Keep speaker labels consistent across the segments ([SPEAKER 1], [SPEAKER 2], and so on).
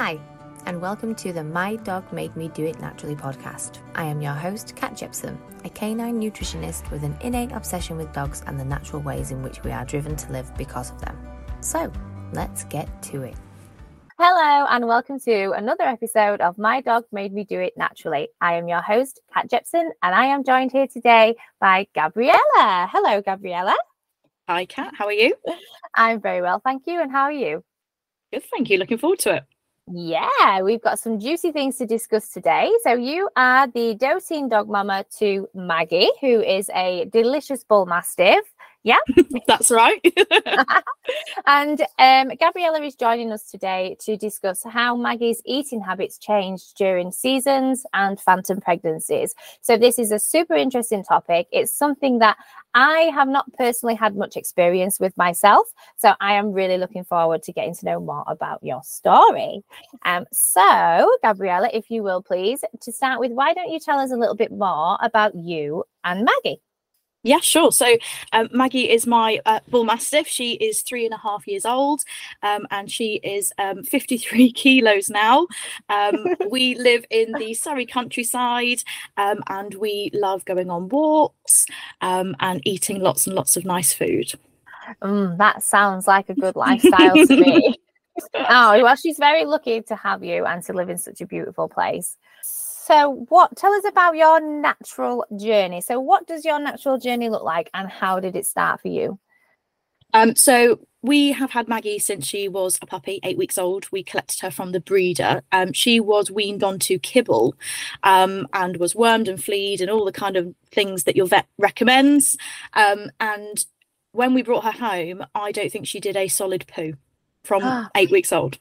[SPEAKER 1] Hi, and welcome to the My Dog Made Me Do It Naturally podcast. I am your host, Kat Jepson, a canine nutritionist with an innate obsession with dogs and the natural ways in which we are driven to live because of them. So, let's get to it. Hello, and welcome to another episode of My Dog Made Me Do It Naturally. I am your host, Kat Jepson, and I am joined here today by Gabriella. Hello, Gabriella.
[SPEAKER 2] Hi, Kat. How are you?
[SPEAKER 1] I'm very well, thank you. And how are you?
[SPEAKER 2] Good, thank you. Looking forward to it.
[SPEAKER 1] Yeah, we've got some juicy things to discuss today. So, you are the doting dog mama to Maggie, who is a delicious bull mastiff. Yeah,
[SPEAKER 2] that's right.
[SPEAKER 1] and um, Gabriella is joining us today to discuss how Maggie's eating habits changed during seasons and phantom pregnancies. So, this is a super interesting topic. It's something that I have not personally had much experience with myself. So, I am really looking forward to getting to know more about your story. Um, so, Gabriella, if you will please, to start with, why don't you tell us a little bit more about you and Maggie?
[SPEAKER 2] Yeah, sure. So um, Maggie is my uh, bull mastiff. She is three and a half years old, um, and she is um, 53 kilos now. Um, we live in the Surrey countryside, um, and we love going on walks um, and eating lots and lots of nice food.
[SPEAKER 1] Mm, that sounds like a good lifestyle to me. oh well, she's very lucky to have you and to live in such a beautiful place. So, what tell us about your natural journey? So, what does your natural journey look like, and how did it start for you?
[SPEAKER 2] Um, so we have had Maggie since she was a puppy, eight weeks old. We collected her from the breeder. Um, she was weaned onto kibble um, and was wormed and fleed and all the kind of things that your vet recommends. Um, and when we brought her home, I don't think she did a solid poo from eight weeks old.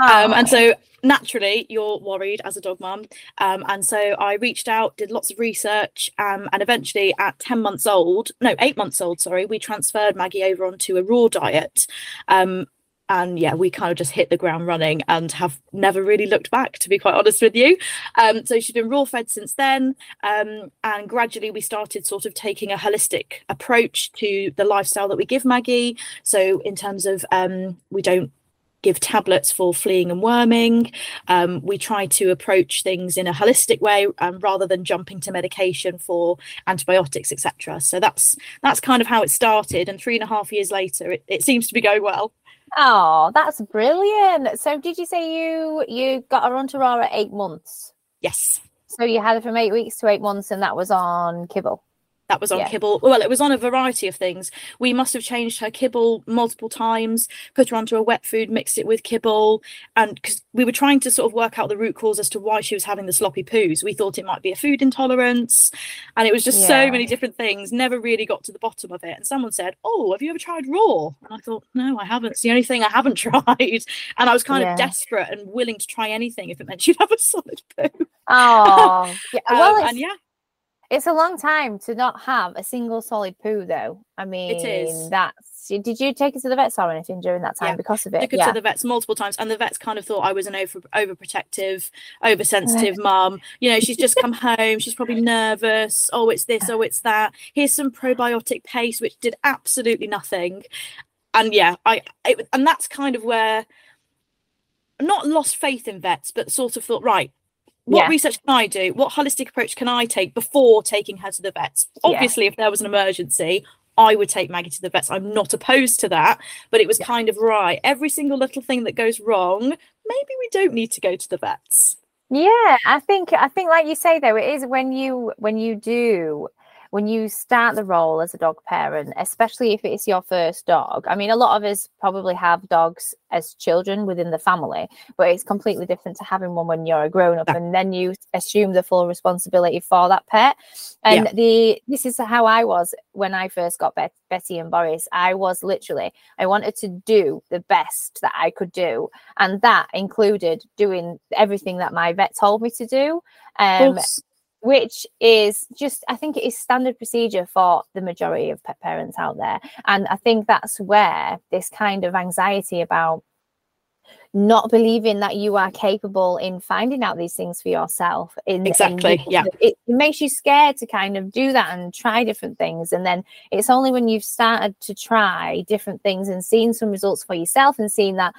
[SPEAKER 2] Um, and so naturally, you're worried as a dog mum. Um, and so I reached out, did lots of research, um, and eventually at 10 months old, no, eight months old, sorry, we transferred Maggie over onto a raw diet. Um, and yeah, we kind of just hit the ground running and have never really looked back, to be quite honest with you. Um, so she's been raw fed since then, um, and gradually we started sort of taking a holistic approach to the lifestyle that we give Maggie. So in terms of um, we don't give tablets for fleeing and worming. Um, we try to approach things in a holistic way um, rather than jumping to medication for antibiotics, etc. So that's that's kind of how it started. And three and a half years later, it, it seems to be going well.
[SPEAKER 1] Oh, that's brilliant. So did you say you you got her onto Raw at eight months?
[SPEAKER 2] Yes.
[SPEAKER 1] So you had her from eight weeks to eight months and that was on kibble?
[SPEAKER 2] That was on yeah. kibble. Well, it was on a variety of things. We must have changed her kibble multiple times, put her onto a wet food, mixed it with kibble, and because we were trying to sort of work out the root cause as to why she was having the sloppy poos. We thought it might be a food intolerance, and it was just yeah. so many different things. Never really got to the bottom of it. And someone said, "Oh, have you ever tried raw?" And I thought, "No, I haven't. It's the only thing I haven't tried." And I was kind yeah. of desperate and willing to try anything if it meant she'd have a solid poo.
[SPEAKER 1] Oh, yeah. Well,
[SPEAKER 2] um, and yeah
[SPEAKER 1] it's a long time to not have a single solid poo, though. I mean, it is. That's. Did you take it to the vets or anything during that time yeah. because of it?
[SPEAKER 2] Took it yeah. to the vets multiple times, and the vets kind of thought I was an over overprotective, oversensitive mum. You know, she's just come home. She's probably nervous. Oh, it's this. Oh, it's that. Here's some probiotic paste, which did absolutely nothing. And yeah, I it, and that's kind of where not lost faith in vets, but sort of thought, right, what yeah. research can I do? What holistic approach can I take before taking her to the vets? Obviously, yeah. if there was an emergency, I would take Maggie to the vets. I'm not opposed to that, but it was yeah. kind of right. Every single little thing that goes wrong, maybe we don't need to go to the vets.
[SPEAKER 1] Yeah, I think I think like you say though, it is when you when you do when you start the role as a dog parent, especially if it's your first dog. I mean, a lot of us probably have dogs as children within the family, but it's completely different to having one when you're a grown up and then you assume the full responsibility for that pet. And yeah. the this is how I was when I first got Bet- Betty and Boris. I was literally I wanted to do the best that I could do, and that included doing everything that my vet told me to do. Um, which is just i think it is standard procedure for the majority of pet parents out there and i think that's where this kind of anxiety about not believing that you are capable in finding out these things for yourself in
[SPEAKER 2] exactly in, yeah
[SPEAKER 1] it, it makes you scared to kind of do that and try different things and then it's only when you've started to try different things and seen some results for yourself and seeing that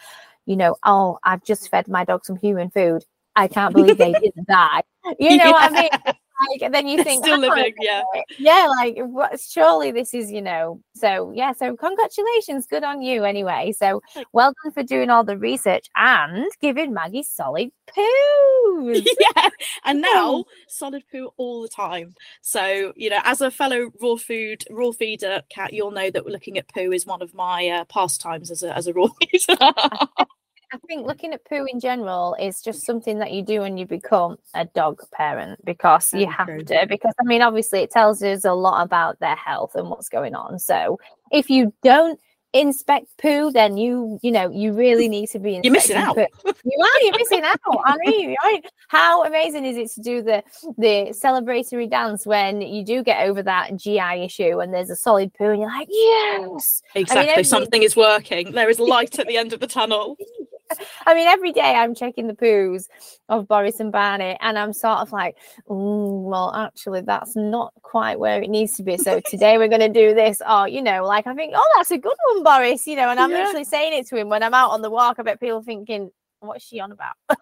[SPEAKER 1] you know, oh, I've just fed my dog some human food. I can't believe they didn't die. You know yeah. what I mean? Like, and then you think,
[SPEAKER 2] still living, yeah,
[SPEAKER 1] yeah. Like, what, surely this is, you know. So yeah. So congratulations, good on you. Anyway, so well done for doing all the research and giving Maggie solid poo.
[SPEAKER 2] yeah, and now solid poo all the time. So you know, as a fellow raw food raw feeder Kat, you'll know that looking at poo is one of my uh, pastimes as a as a raw feeder.
[SPEAKER 1] I think looking at poo in general is just something that you do when you become a dog parent because you have to. Because I mean, obviously, it tells us a lot about their health and what's going on. So if you don't inspect poo, then you you know you really need to be.
[SPEAKER 2] You're missing out.
[SPEAKER 1] Poo. You are. You're missing out. I mean, right? How amazing is it to do the the celebratory dance when you do get over that GI issue and there's a solid poo and you're like, yes,
[SPEAKER 2] exactly. I mean, something is working. There is light at the end of the tunnel.
[SPEAKER 1] I mean, every day I'm checking the poos of Boris and Barney, and I'm sort of like, well, actually, that's not quite where it needs to be. So today we're going to do this. Or, you know, like I think, oh, that's a good one, Boris, you know, and I'm yeah. actually saying it to him when I'm out on the walk. I bet people thinking, what's she on about?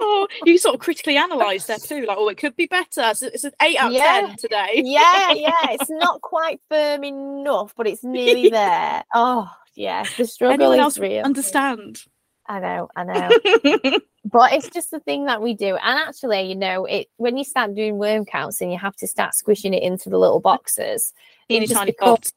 [SPEAKER 2] oh, you sort of critically analyze there too, like, oh, it could be better. It's, it's an eight out of yeah. ten today.
[SPEAKER 1] yeah, yeah. It's not quite firm enough, but it's nearly there. Oh, yeah. The struggle Anyone is real.
[SPEAKER 2] Understand.
[SPEAKER 1] I know, I know. but it's just the thing that we do. And actually, you know, it when you start doing worm counts and you have to start squishing it into the little boxes,
[SPEAKER 2] in tiny pots.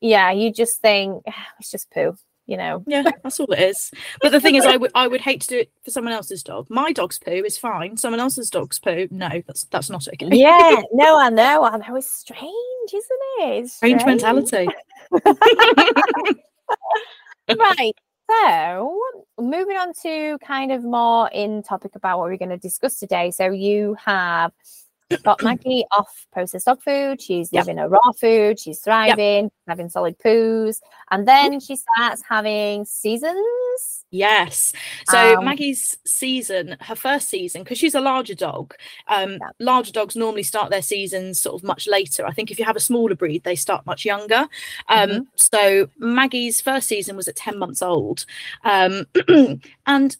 [SPEAKER 1] Yeah, you just think ah, it's just poo. You know.
[SPEAKER 2] Yeah, that's all it is. But the thing is, I would I would hate to do it for someone else's dog. My dog's poo is fine. Someone else's dog's poo, no, that's that's not okay.
[SPEAKER 1] yeah, no, I know, I know. It's strange, isn't it? It's
[SPEAKER 2] strange, strange mentality.
[SPEAKER 1] right. So, moving on to kind of more in topic about what we're going to discuss today. So, you have got Maggie off processed dog food. She's yep. living a raw food. She's thriving, yep. having solid poos. And then she starts having seasons
[SPEAKER 2] Yes. So um, Maggie's season, her first season, because she's a larger dog. Um, yeah. Larger dogs normally start their seasons sort of much later. I think if you have a smaller breed, they start much younger. Um, mm-hmm. So Maggie's first season was at ten months old, um, and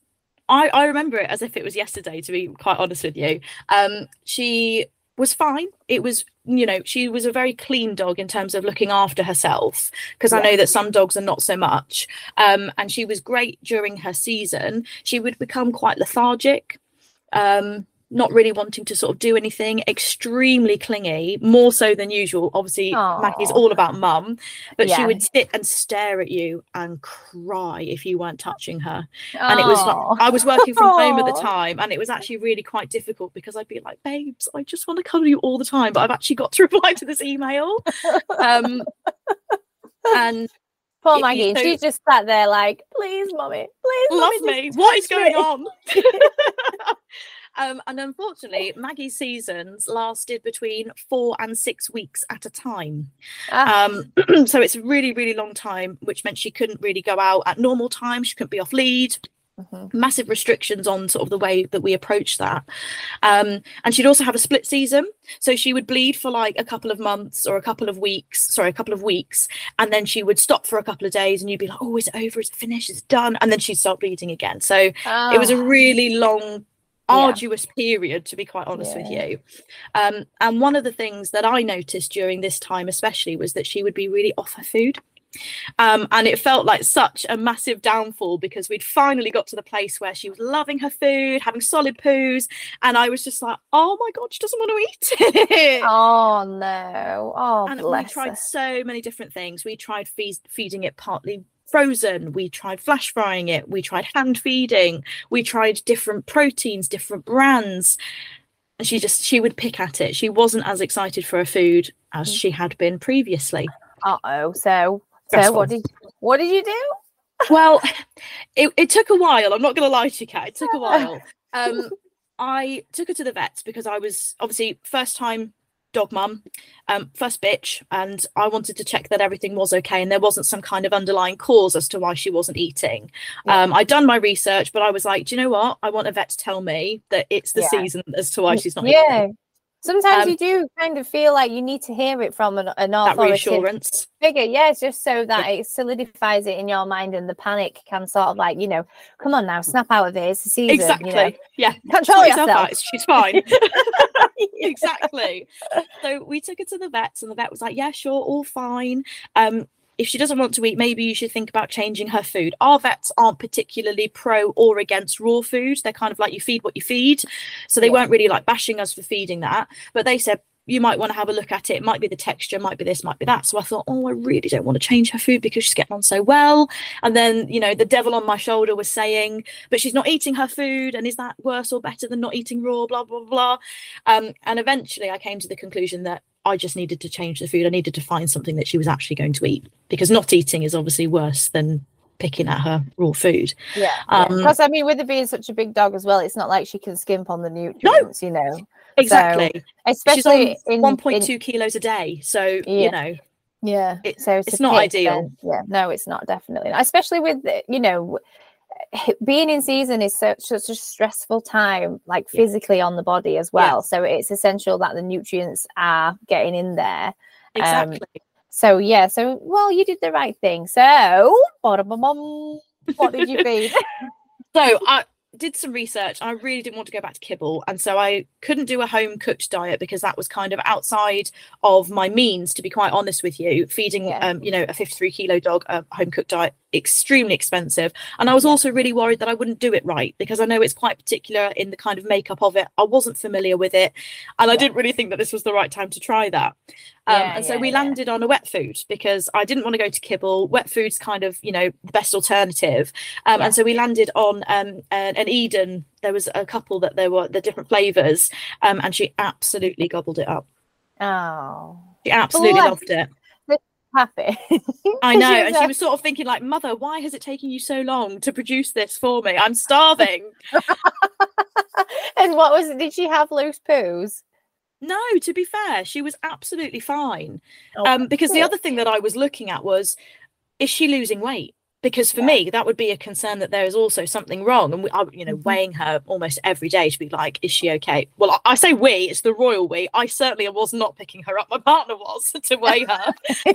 [SPEAKER 2] I, I remember it as if it was yesterday. To be quite honest with you, um, she was fine. It was, you know, she was a very clean dog in terms of looking after herself because yeah. I know that some dogs are not so much. Um, and she was great during her season. She would become quite lethargic. Um, not really wanting to sort of do anything, extremely clingy, more so than usual. Obviously, Aww. Maggie's all about mum, but yeah. she would sit and stare at you and cry if you weren't touching her. Aww. And it was like, I was working from home at the time, and it was actually really quite difficult because I'd be like, babes, I just want to cuddle you all the time, but I've actually got to reply to this email. Um, and
[SPEAKER 1] Poor Maggie, so, she just sat there like, please, mommy, please,
[SPEAKER 2] love
[SPEAKER 1] mommy,
[SPEAKER 2] me. What is going on? Um, and unfortunately, Maggie's seasons lasted between four and six weeks at a time. Ah. Um, so it's a really, really long time, which meant she couldn't really go out at normal times. She couldn't be off lead. Mm-hmm. Massive restrictions on sort of the way that we approach that. Um, and she'd also have a split season. So she would bleed for like a couple of months or a couple of weeks, sorry, a couple of weeks. And then she would stop for a couple of days and you'd be like, oh, is it over? Is it finished? Is it done? And then she'd start bleeding again. So oh. it was a ah. really long arduous yeah. period to be quite honest yeah. with you um, and one of the things that i noticed during this time especially was that she would be really off her food um, and it felt like such a massive downfall because we'd finally got to the place where she was loving her food having solid poos and i was just like oh my god she doesn't want to eat
[SPEAKER 1] it oh no oh
[SPEAKER 2] and we tried her. so many different things we tried feed, feeding it partly frozen. We tried flash frying it. We tried hand feeding. We tried different proteins different brands. And she just she would pick at it. She wasn't as excited for her food as mm. she had been previously.
[SPEAKER 1] Uh-oh. So so what did what did you do?
[SPEAKER 2] Well it, it took a while. I'm not going to lie to you Kat. It took a while. Um i took her to the vets because i was obviously first time dog mum, um, first bitch, and I wanted to check that everything was okay and there wasn't some kind of underlying cause as to why she wasn't eating. Yeah. Um, I'd done my research, but I was like, do you know what? I want a vet to tell me that it's the yeah. season as to why she's not
[SPEAKER 1] yeah.
[SPEAKER 2] Eating.
[SPEAKER 1] Sometimes
[SPEAKER 2] Um,
[SPEAKER 1] you do kind of feel like you need to hear it from an, an authoritative figure. Yeah, just so that it solidifies it in your mind and the panic can sort of like, you know, come on now, snap out of it. It's the season.
[SPEAKER 2] Exactly.
[SPEAKER 1] You know?
[SPEAKER 2] Yeah.
[SPEAKER 1] Control
[SPEAKER 2] yourself
[SPEAKER 1] yourself.
[SPEAKER 2] She's fine. exactly. So we took her to the vets, and the vet was like, "Yeah, sure, all fine. Um, if she doesn't want to eat, maybe you should think about changing her food." Our vets aren't particularly pro or against raw food. They're kind of like you feed what you feed, so they
[SPEAKER 1] Yeah.
[SPEAKER 2] weren't really like bashing us for feeding that. But they said. You might want to have a look at it. It might be the texture, might be this, might be that. So I thought, oh, I really don't want to change her food because she's getting on so well. And then, you know, the devil on my shoulder was saying, but she's not eating her food. And is that worse or better than not eating raw? Blah, blah, blah. Um, and eventually I came to the conclusion that I just needed to change the food. I needed to find something that she was actually going to eat because not eating is obviously worse than picking at her raw food.
[SPEAKER 1] Yeah.
[SPEAKER 2] Um,
[SPEAKER 1] Because I mean, with it being such a big dog as well, it's not like she can skimp on the nutrients, you know.
[SPEAKER 2] Exactly.
[SPEAKER 1] Especially
[SPEAKER 2] she's on
[SPEAKER 1] in
[SPEAKER 2] 1.2
[SPEAKER 1] in-
[SPEAKER 2] kilos a day. So,
[SPEAKER 1] Yeah.
[SPEAKER 2] you know,
[SPEAKER 1] Yeah.
[SPEAKER 2] It-
[SPEAKER 1] so
[SPEAKER 2] it's not
[SPEAKER 1] pick
[SPEAKER 2] ideal.
[SPEAKER 1] then- yeah. No, it's not definitely. Not. Especially with you know being in season is such, such a stressful time, like
[SPEAKER 2] Yeah.
[SPEAKER 1] physically on the body as well. So it's essential that the nutrients are getting in there. Um,
[SPEAKER 2] exactly.
[SPEAKER 1] So yeah. So well, you did the right thing. So what did you feed?
[SPEAKER 2] So I did some research. I really didn't want to go back to kibble, and so I couldn't do a home cooked diet because that was kind of outside of my means. To be quite honest with you, feeding
[SPEAKER 1] Yeah.
[SPEAKER 2] um, you know a 53 kilo dog a home cooked diet extremely expensive, and I was also really worried that I wouldn't do it right because I know it's quite particular in the kind of makeup of it. I wasn't familiar with it, and I didn't really think that this was the right time to try that. Um,
[SPEAKER 1] Yeah,
[SPEAKER 2] and so
[SPEAKER 1] yeah,
[SPEAKER 2] we landed on a wet food because I didn't want to go to kibble. Wet food's kind of you know the best alternative. Um. And so we landed on um, an, an Eden. There was a couple that there were the different flavors, um, and she absolutely gobbled it up.
[SPEAKER 1] Oh,
[SPEAKER 2] She absolutely loved it.
[SPEAKER 1] Happy.
[SPEAKER 2] I know, and she was sort of thinking like, "Mother, why has it taken you so long to produce this for me? I'm starving."
[SPEAKER 1] and what was it? Did she have loose poos?
[SPEAKER 2] no, to be fair, she was absolutely fine.
[SPEAKER 1] Oh,
[SPEAKER 2] Um, because the other thing that I was looking at was, is she losing weight? Because for
[SPEAKER 1] Yeah.
[SPEAKER 2] me, that would be a concern that there is also something wrong. And we, I, you know,
[SPEAKER 1] Mhm.
[SPEAKER 2] weighing her almost every day to be like, is she okay? Well, I, I say we, it's the royal we. I certainly was not picking her up. My partner was to weigh her.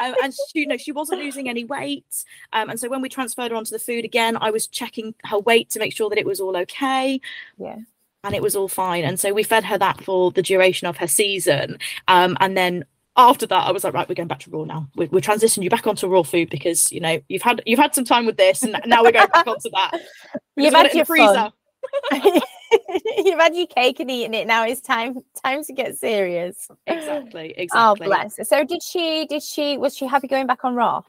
[SPEAKER 2] um, and she, you know, she wasn't losing any weight. Um, and so when we transferred her onto the food again, I was checking her weight to make sure that it was all okay
[SPEAKER 1] Yeah.
[SPEAKER 2] and it was all fine. And so we fed her that for the duration of her season. Um, and then after that, I was like, right, we're going back to raw now. We're, we're transitioning you back onto raw food because you know you've had you've had some time with this, and now we're going back onto that.
[SPEAKER 1] You've
[SPEAKER 2] Because I've got
[SPEAKER 1] had your
[SPEAKER 2] freezer.
[SPEAKER 1] You've had your cake and eaten it. Now it's time time to get serious.
[SPEAKER 2] Exactly,
[SPEAKER 1] oh,
[SPEAKER 2] Exactly.
[SPEAKER 1] Oh bless. her. So did she? Did she? Was she happy going back on raw?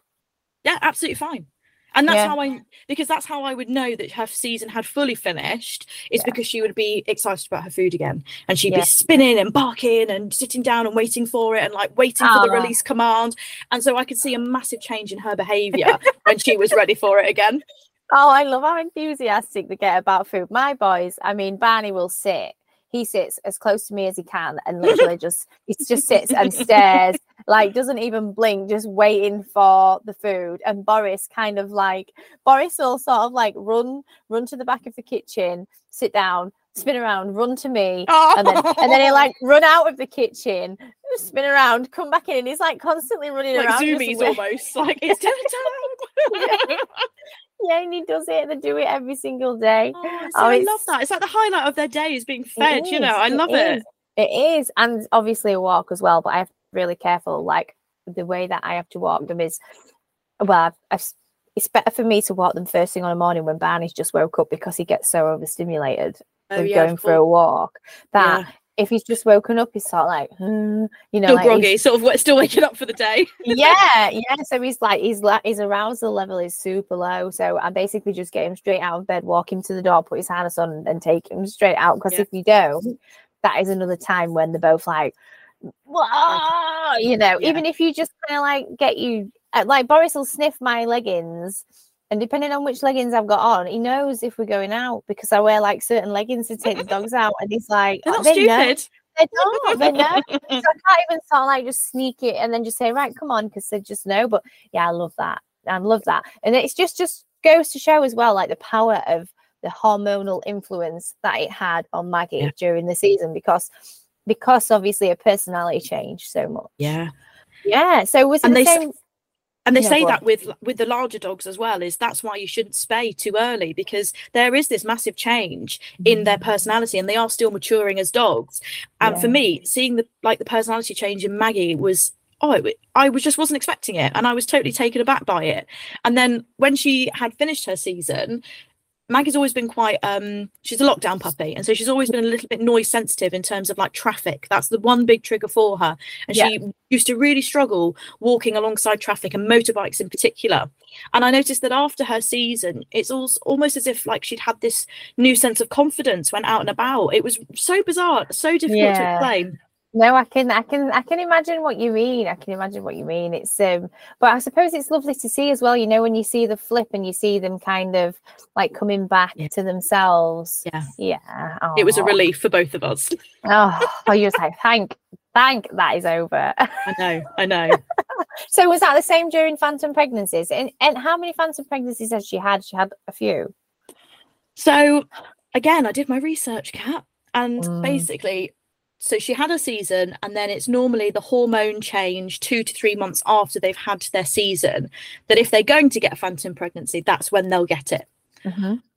[SPEAKER 2] Yeah, absolutely fine. And that's
[SPEAKER 1] Yeah.
[SPEAKER 2] how I because that's how I would know that her season had fully finished is
[SPEAKER 1] Yeah.
[SPEAKER 2] because she would be excited about her food again and she'd
[SPEAKER 1] Yeah.
[SPEAKER 2] be spinning and barking and sitting down and waiting for it and like waiting for the
[SPEAKER 1] Ah.
[SPEAKER 2] release command. And so I could see a massive change in her behavior when she was ready for it again.
[SPEAKER 1] Oh, I love how enthusiastic they get about food. My boys, I mean, Barney will sit. He sits as close to me as he can and literally just he just sits and stares, like doesn't even blink, just waiting for the food. And Boris kind of like Boris will sort of like run, run to the back of the kitchen, sit down, spin around, run to me, and then and then he oh. like run out of the kitchen, spin around, come back in, and he's like constantly running
[SPEAKER 2] like
[SPEAKER 1] around.
[SPEAKER 2] zoomies almost like it's dinner time.
[SPEAKER 1] Yeah, and he does it. They do it every single day.
[SPEAKER 2] Oh, see,
[SPEAKER 1] Oh,
[SPEAKER 2] I love that. It's like the highlight of their day is being fed. You know, I love it.
[SPEAKER 1] is, It is, and obviously a walk as well. But I have to be really careful. Like the way that I have to walk them is, well, I've, I've, it's better for me to walk them first thing on the morning when Barney's just woke up because he gets so overstimulated
[SPEAKER 2] Oh, yeah, of
[SPEAKER 1] going for a walk that
[SPEAKER 2] Yeah.
[SPEAKER 1] if he's just woken up, he's sort of like, hmm, you know,
[SPEAKER 2] Still
[SPEAKER 1] like he's-
[SPEAKER 2] groggy, sort of still waking up for the day.
[SPEAKER 1] yeah, yeah. So he's like, his la- his arousal level is super low. So I basically just get him straight out of bed, walk him to the door, put his harness on, and take him straight out. Because
[SPEAKER 2] Yeah.
[SPEAKER 1] if you don't, that is another time when they're both like, you know. Even if you just kind of like get you, uh, like Boris will sniff my leggings. And depending on which leggings I've got on, he knows if we're going out because I wear like certain leggings to take the dogs out. And he's like,
[SPEAKER 2] They're
[SPEAKER 1] "Oh,
[SPEAKER 2] not
[SPEAKER 1] they know, they don't, they know so I can't even sort of like just sneak it and then just say, right, come on, because they just know. But yeah, I love that. I love that. And it's just just goes to show as well, like the power of the hormonal influence that it had on Maggie
[SPEAKER 2] Yeah.
[SPEAKER 1] during the season because because obviously a personality changed so much.
[SPEAKER 2] Yeah.
[SPEAKER 1] Yeah. So was it
[SPEAKER 2] And
[SPEAKER 1] the
[SPEAKER 2] they
[SPEAKER 1] same?
[SPEAKER 2] And they
[SPEAKER 1] Yeah,
[SPEAKER 2] say
[SPEAKER 1] on.
[SPEAKER 2] that with with the larger dogs as well is that's why you shouldn't spay too early because there is this massive change in their mm-hmm. personality and they are still maturing as dogs. And for me, seeing the like the personality change in Maggie was oh it, I was just wasn't expecting it and I was totally taken aback by it. And then when she had finished her season, Maggie's always been quite um she's a lockdown puppy and so she's always been a little bit noise sensitive in terms of like traffic. That's the one big trigger for her. And
[SPEAKER 1] Yeah.
[SPEAKER 2] she used to really struggle walking alongside traffic and motorbikes in particular. And I noticed that after her season, it's all, almost as if like she'd had this new sense of confidence when out and about. It was so bizarre, so difficult to
[SPEAKER 1] Yeah.
[SPEAKER 2] explain.
[SPEAKER 1] No, I can, I can, I can imagine what you mean. I can imagine what you mean. It's, um, but I suppose it's lovely to see as well. You know, when you see the flip and you see them kind of like coming back
[SPEAKER 2] Yeah.
[SPEAKER 1] to themselves.
[SPEAKER 2] Yeah.
[SPEAKER 1] Yeah.
[SPEAKER 2] It was a relief for both of us.
[SPEAKER 1] Oh, oh you was like, thank, thank that is over.
[SPEAKER 2] I know, I know.
[SPEAKER 1] so was that the same during phantom pregnancies? And and how many phantom pregnancies has she had? She had a few.
[SPEAKER 2] So again, I did my research, Kat, and
[SPEAKER 1] Mm.
[SPEAKER 2] basically, so she had a season, and then it's normally the hormone change two to three months after they've had their season. That if they're going to get a phantom pregnancy, that's when they'll get it.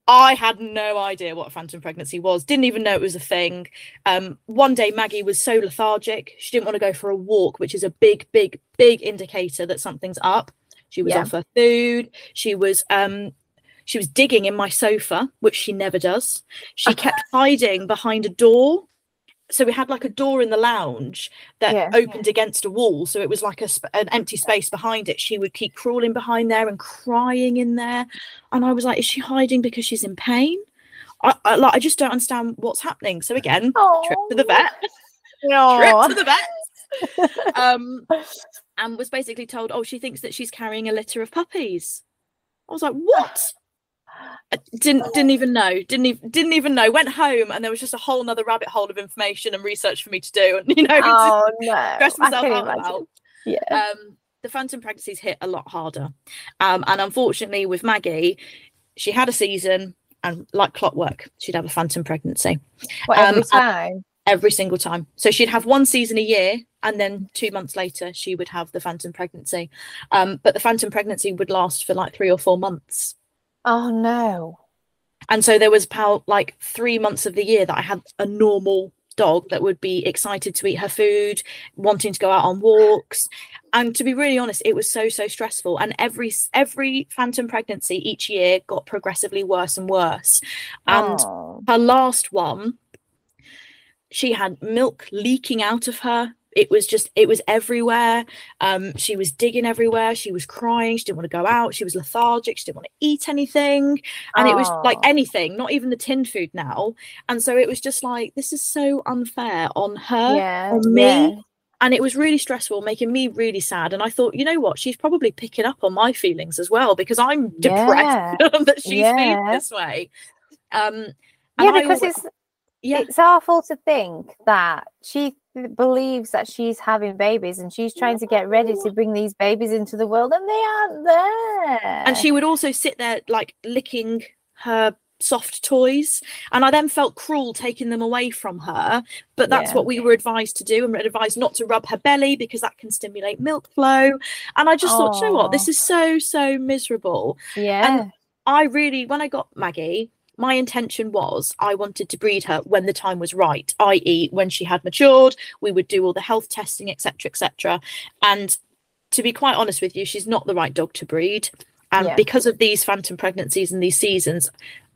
[SPEAKER 2] I had no idea what a phantom pregnancy was. Didn't even know it was a thing. Um, one day, Maggie was so lethargic she didn't want to go for a walk, which is a big, big, big indicator that something's up. She was
[SPEAKER 1] Yeah.
[SPEAKER 2] off her food. She was um, she was digging in my sofa, which she never does. She kept hiding behind a door. So we had like a door in the lounge that
[SPEAKER 1] Yeah.
[SPEAKER 2] opened against a wall. So it was like a sp- an empty space behind it. She would keep crawling behind there and crying in there. And I was like, is she hiding because she's in pain? I, I like I just don't understand what's happening. So again, trip to the vet.
[SPEAKER 1] No.
[SPEAKER 2] trip to the vet. um, and was basically told, oh, she thinks that she's carrying a litter of puppies. I was like, what? I didn't didn't even know. Didn't even didn't even know. Went home and there was just a whole nother rabbit hole of information and research for me to do. And you know,
[SPEAKER 1] Oh no.
[SPEAKER 2] stress myself out
[SPEAKER 1] imagine.
[SPEAKER 2] about
[SPEAKER 1] Yeah.
[SPEAKER 2] um, the phantom pregnancies hit a lot harder. Um, and unfortunately, with Maggie, she had a season, and like clockwork, she'd have a phantom pregnancy
[SPEAKER 1] What, every
[SPEAKER 2] um,
[SPEAKER 1] time.
[SPEAKER 2] every single time. So she'd have one season a year, and then two months later, she would have the phantom pregnancy. Um, but the phantom pregnancy would last for like three or four months.
[SPEAKER 1] Oh no.
[SPEAKER 2] And so there was about like three months of the year that I had a normal dog that would be excited to eat her food, wanting to go out on walks. And to be really honest, it was so so stressful. And every every phantom pregnancy each year got progressively worse and worse. And
[SPEAKER 1] Oh.
[SPEAKER 2] her last one, she had milk leaking out of her. It was just, it was everywhere. Um, she was digging everywhere. She was crying. She didn't want to go out. She was lethargic. She didn't want to eat anything. And it was like
[SPEAKER 1] Oh.
[SPEAKER 2] anything, not even the tin food now. And so it was just like, this is so unfair on her,
[SPEAKER 1] yeah.
[SPEAKER 2] on me.
[SPEAKER 1] yeah.
[SPEAKER 2] And it was really stressful, making me really sad. And I thought, you know what? She's probably picking up on my feelings as well because I'm depressed that she's feeling this way. Um,
[SPEAKER 1] Yeah, because
[SPEAKER 2] always-
[SPEAKER 1] it's
[SPEAKER 2] yeah,
[SPEAKER 1] it's awful to think that she believes that she's having babies and she's trying to get ready to bring these babies into the world and they aren't there.
[SPEAKER 2] and she would also sit there like licking her soft toys and i then felt cruel taking them away from her but that's
[SPEAKER 1] Yeah.
[SPEAKER 2] what we were advised to do and we're advised not to rub her belly because that can stimulate milk flow and i just thought you know what this is so so miserable
[SPEAKER 1] yeah.
[SPEAKER 2] And i really when i got maggie my intention was I wanted to breed her when the time was right, i.e., when she had matured. We would do all the health testing, etc., etc. And to be quite honest with you, she's not the right dog to breed. And
[SPEAKER 1] Yeah.
[SPEAKER 2] because of these phantom pregnancies and these seasons,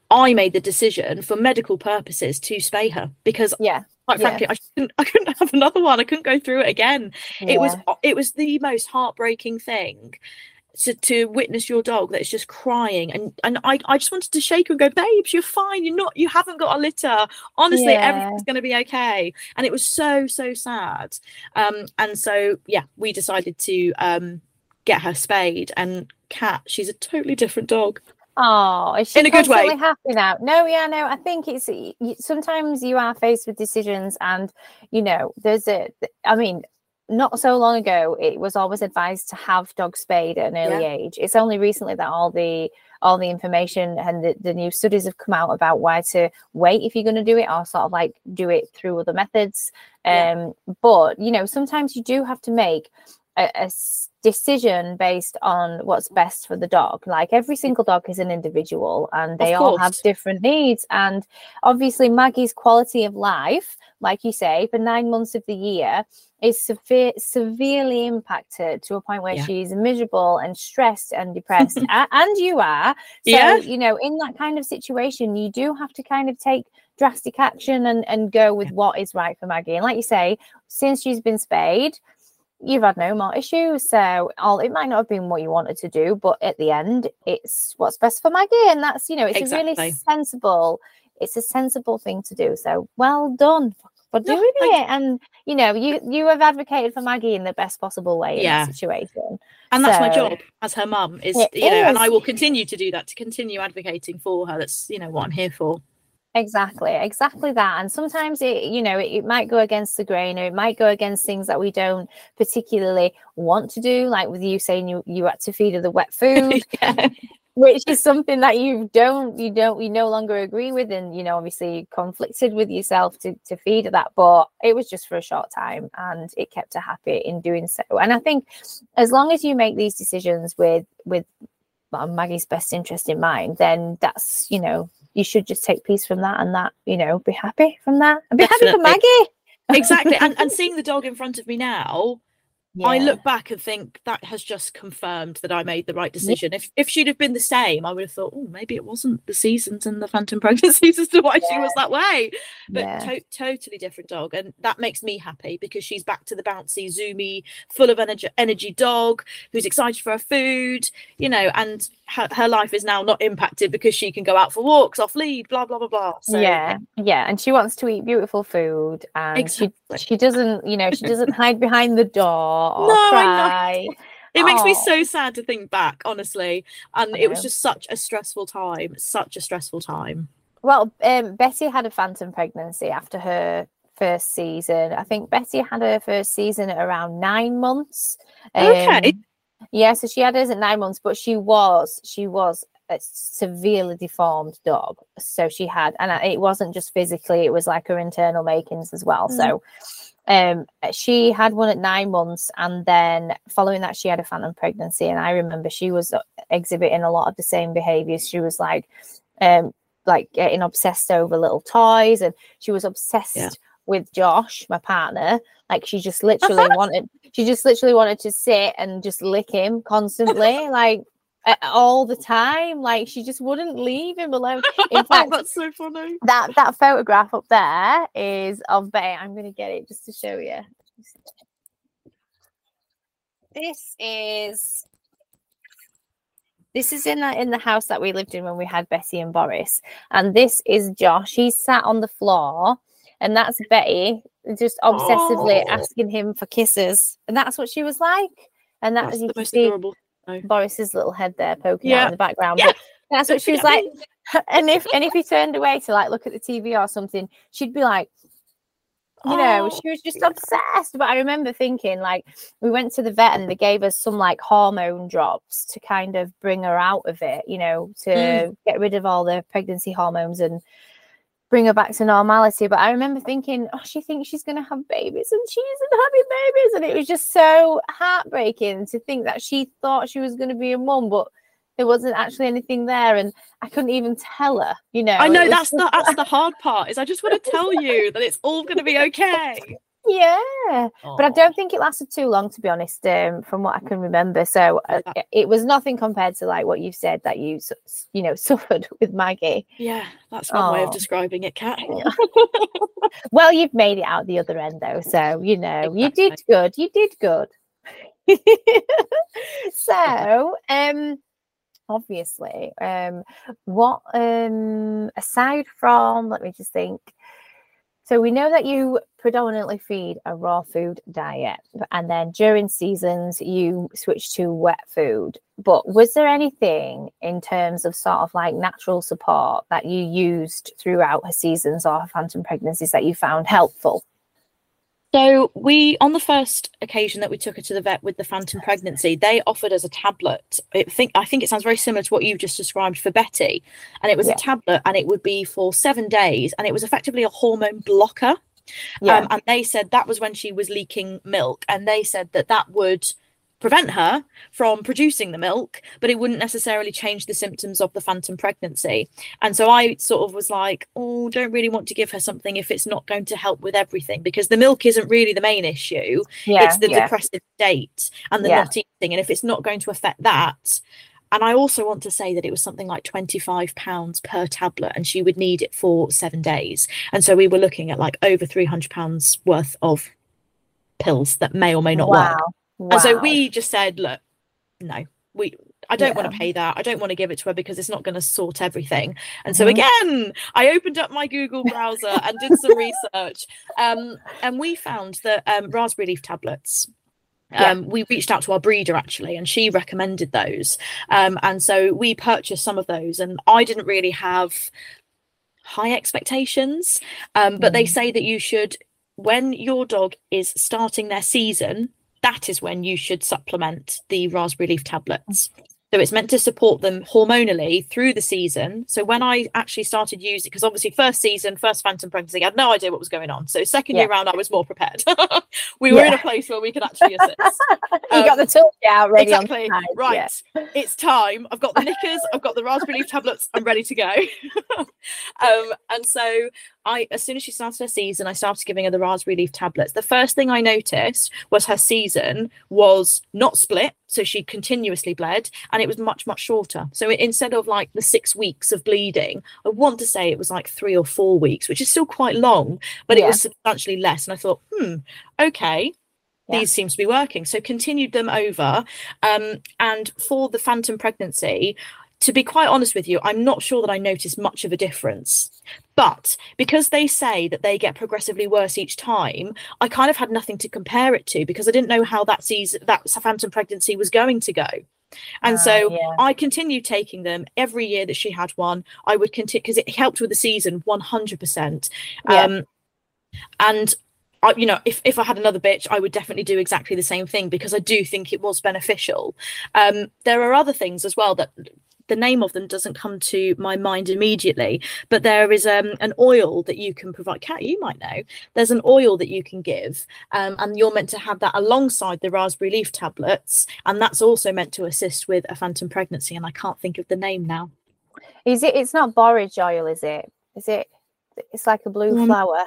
[SPEAKER 2] I made the decision for medical purposes to spay her because,
[SPEAKER 1] yeah.
[SPEAKER 2] quite
[SPEAKER 1] Yeah.
[SPEAKER 2] frankly, I couldn't, I couldn't have another one. I couldn't go through it again. It was it was the most heartbreaking thing to, to witness your dog that's just crying and and I, I just wanted to shake her and go babes you're fine you're not you haven't got a litter honestly
[SPEAKER 1] Yeah.
[SPEAKER 2] everything's going to be okay and it was so so sad um and so yeah we decided to um get her spayed and Kat she's a totally different dog
[SPEAKER 1] Oh, is she
[SPEAKER 2] In a good way.
[SPEAKER 1] happy now? No, yeah, no. I think it's sometimes you are faced with decisions, and you know, there's a. I mean, not so long ago, it was always advised to have dogs spayed at an early
[SPEAKER 2] Yeah.
[SPEAKER 1] age. It's only recently that all the all the information and the, the new studies have come out about why to wait if you're going to do it or sort of like do it through other methods. Um, yeah. But, you know, sometimes you do have to make a, a decision based on what's best for the dog. Like every single dog is an individual and they all have different needs. And obviously, Maggie's quality of life, like you say, for nine months of the year is severe, severely impacted to a point where yeah. she's miserable and stressed and depressed. and you are. So, yeah. you know, in that kind of situation, you do have to kind of take drastic action and, and go with what is right for Maggie. And like you say, since she's been spayed, you've had no more issues. So all it might not have been what you wanted to do, but at the end, it's what's best for Maggie. And that's, you know, it's exactly. a really sensible, it's a sensible thing to do. So well done for doing it. And you know, you you have advocated for Maggie in the best possible way yeah. in the situation.
[SPEAKER 2] And that's so, my job as her mum is, you know, is. and I will continue to do that, to continue advocating for her. That's, you know, what I'm here for.
[SPEAKER 1] Exactly, exactly that. And sometimes it, you know, it, it, might go against the grain or it might go against things that we don't particularly want to do, like with you saying you, you had to feed her the wet food. yeah. Which is something that you don't, you don't, you no longer agree with, and you know, obviously conflicted with yourself to to feed her that. But it was just for a short time, and it kept her happy in doing so. And I think, as long as you make these decisions with with um, Maggie's best interest in mind, then that's you know you should just take peace from that and that, you know, be happy from that and be Definitely. happy for Maggie.
[SPEAKER 2] exactly. And and seeing the dog in front of me now, yeah. I look back and think that has just confirmed that I made the right decision. Yeah. If if she'd have been the same, I would have thought, oh, maybe it wasn't the seasons and the phantom pregnancies as to why yeah. she was that way. But to- totally different dog, and that makes me happy because she's back to the bouncy, zoomy, full of energy, energy dog who's excited for her food, you know, and her, her life is now not impacted because she can go out for walks off lead, blah blah blah blah.
[SPEAKER 1] So, yeah, yeah, and she wants to eat beautiful food, and exactly. she she doesn't, you know, she doesn't hide behind the door or no, cry.
[SPEAKER 2] It makes me so sad to think back, honestly. And it was just such a stressful time, such a stressful time.
[SPEAKER 1] Well, um, Betty had a phantom pregnancy after her first season. I think Betty had her first season at around nine months.
[SPEAKER 2] Um, okay.
[SPEAKER 1] Yeah, so she had hers at nine months, but she was she was a severely deformed dog. So she had, and it wasn't just physically; it was like her internal makings as well. Mm. So um, she had one at nine months, and then following that, she had a phantom pregnancy. And I remember she was uh, exhibiting a lot of the same behaviors. She was like, um, like getting obsessed over little toys, and she was obsessed yeah. with Josh, my partner. Like she just literally wanted, she just literally wanted to sit and just lick him constantly, like all the time. Like she just wouldn't leave him alone.
[SPEAKER 2] In fact, that's so funny.
[SPEAKER 1] That that photograph up there is of Bay. I'm gonna get it just to show you. This is this is in the, in the house that we lived in when we had Betty and Boris, and this is Josh. He's sat on the floor, and that's Betty just obsessively oh. asking him for kisses, and that's what she was like. And that was the most see, adorable Boris's little head there poking yeah. out in the background. Yeah. But that's what she was like. And if and if he turned away to like look at the TV or something, she'd be like, you know, oh. she was just obsessed. But I remember thinking, like, we went to the vet and they gave us some like hormone drops to kind of bring her out of it, you know, to mm. get rid of all the pregnancy hormones and bring her back to normality. But I remember thinking, oh, she thinks she's going to have babies and she isn't having babies. And it was just so heartbreaking to think that she thought she was going to be a mum, but there wasn't actually anything there. And I couldn't even tell her, you know.
[SPEAKER 2] I know that's the, that's the hard part is I just want to tell you that it's all going to be okay.
[SPEAKER 1] Yeah, Aww. but I don't think it lasted too long, to be honest. Um, from what I can remember, so uh, it was nothing compared to like what you've said that you, you know, suffered with Maggie.
[SPEAKER 2] Yeah, that's one Aww. way of describing it, Kat.
[SPEAKER 1] well, you've made it out the other end, though, so you know exactly. you did good. You did good. so, um, obviously, um, what um, aside from, let me just think so we know that you predominantly feed a raw food diet, and then during seasons you switch to wet food. But was there anything in terms of sort of like natural support that you used throughout her seasons or her phantom pregnancies that you found helpful?
[SPEAKER 2] So we, on the first occasion that we took her to the vet with the phantom pregnancy, they offered us a tablet. I think I think it sounds very similar to what you've just described for Betty, and it was
[SPEAKER 1] Yeah.
[SPEAKER 2] a tablet, and it would be for seven days, and it was effectively a hormone blocker.
[SPEAKER 1] Yeah.
[SPEAKER 2] Um, and they said that was when she was leaking milk, and they said that that would prevent her from producing the milk, but it wouldn't necessarily change the symptoms of the phantom pregnancy. And so I sort of was like, oh, don't really want to give her something if it's not going to help with everything, because the milk isn't really the main issue.
[SPEAKER 1] yeah,
[SPEAKER 2] it's the
[SPEAKER 1] yeah.
[SPEAKER 2] depressive state and the
[SPEAKER 1] Yeah.
[SPEAKER 2] not eating. And if it's not going to affect that, and I also want to say that it was something like £25 per tablet, and she would need it for seven days. And so we were looking at like over £300 worth of pills that may or may not work.
[SPEAKER 1] Wow.
[SPEAKER 2] And so we just said, look, no, we I don't want to pay that. I don't want to give it to her because it's not going to sort everything. And so
[SPEAKER 1] Mhm.
[SPEAKER 2] again, I opened up my Google browser and did some research. Um, and we found that um, raspberry leaf tablets.
[SPEAKER 1] Yeah.
[SPEAKER 2] Um, we reached out to our breeder actually, and she recommended those. Um, and so we purchased some of those, and I didn't really have high expectations. Um, but they
[SPEAKER 1] Mm.
[SPEAKER 2] say that you should, when your dog is starting their season, that is when you should supplement the raspberry leaf tablets. So it's meant to support them hormonally through the season. So when I actually started using, because obviously first season, first phantom pregnancy, I had no idea what was going on. So second year
[SPEAKER 1] Yeah.
[SPEAKER 2] round, I was more prepared. we were in a place where we could actually assist.
[SPEAKER 1] you got
[SPEAKER 2] um,
[SPEAKER 1] the toolkit out ready
[SPEAKER 2] exactly. Right.
[SPEAKER 1] yeah.
[SPEAKER 2] It's time. I've got the knickers. I've got the raspberry leaf tablets. I'm ready to go. um, and so I, as soon as she started her season, I started giving her the raspberry leaf tablets. The first thing I noticed was her season was not split, so she continuously bled, and it was much much shorter. So instead of like the six weeks of bleeding, I want to say it was like three or four weeks, which is still quite long, but it was substantially less. And I thought, hmm, okay,
[SPEAKER 1] Yeah.
[SPEAKER 2] these seems to be working. So continued them over. Um, and for the phantom pregnancy, to be quite honest with you, I'm not sure that I noticed much of a difference. But because they say that they get progressively worse each time, I kind of had nothing to compare it to because I didn't know how that season that phantom pregnancy was going to go. And
[SPEAKER 1] Ah,
[SPEAKER 2] so
[SPEAKER 1] yeah.
[SPEAKER 2] I continued taking them every year that she had one. I would continue because it helped with the season 100%.
[SPEAKER 1] Yeah.
[SPEAKER 2] Um, and I, you know, if, if I had another bitch, I would definitely do exactly the same thing because I do think it was beneficial. Um, there are other things as well that the name of them doesn't come to my mind immediately, but there is um, an oil that you can provide. Kat, you might know. There's an oil that you can give, um, and you're meant to have that alongside the raspberry leaf tablets, and that's also meant to assist with a phantom pregnancy. And I can't think of the name now.
[SPEAKER 1] Is it? It's not borage oil, is it? Is it? It's like a blue
[SPEAKER 2] Um,
[SPEAKER 1] flower.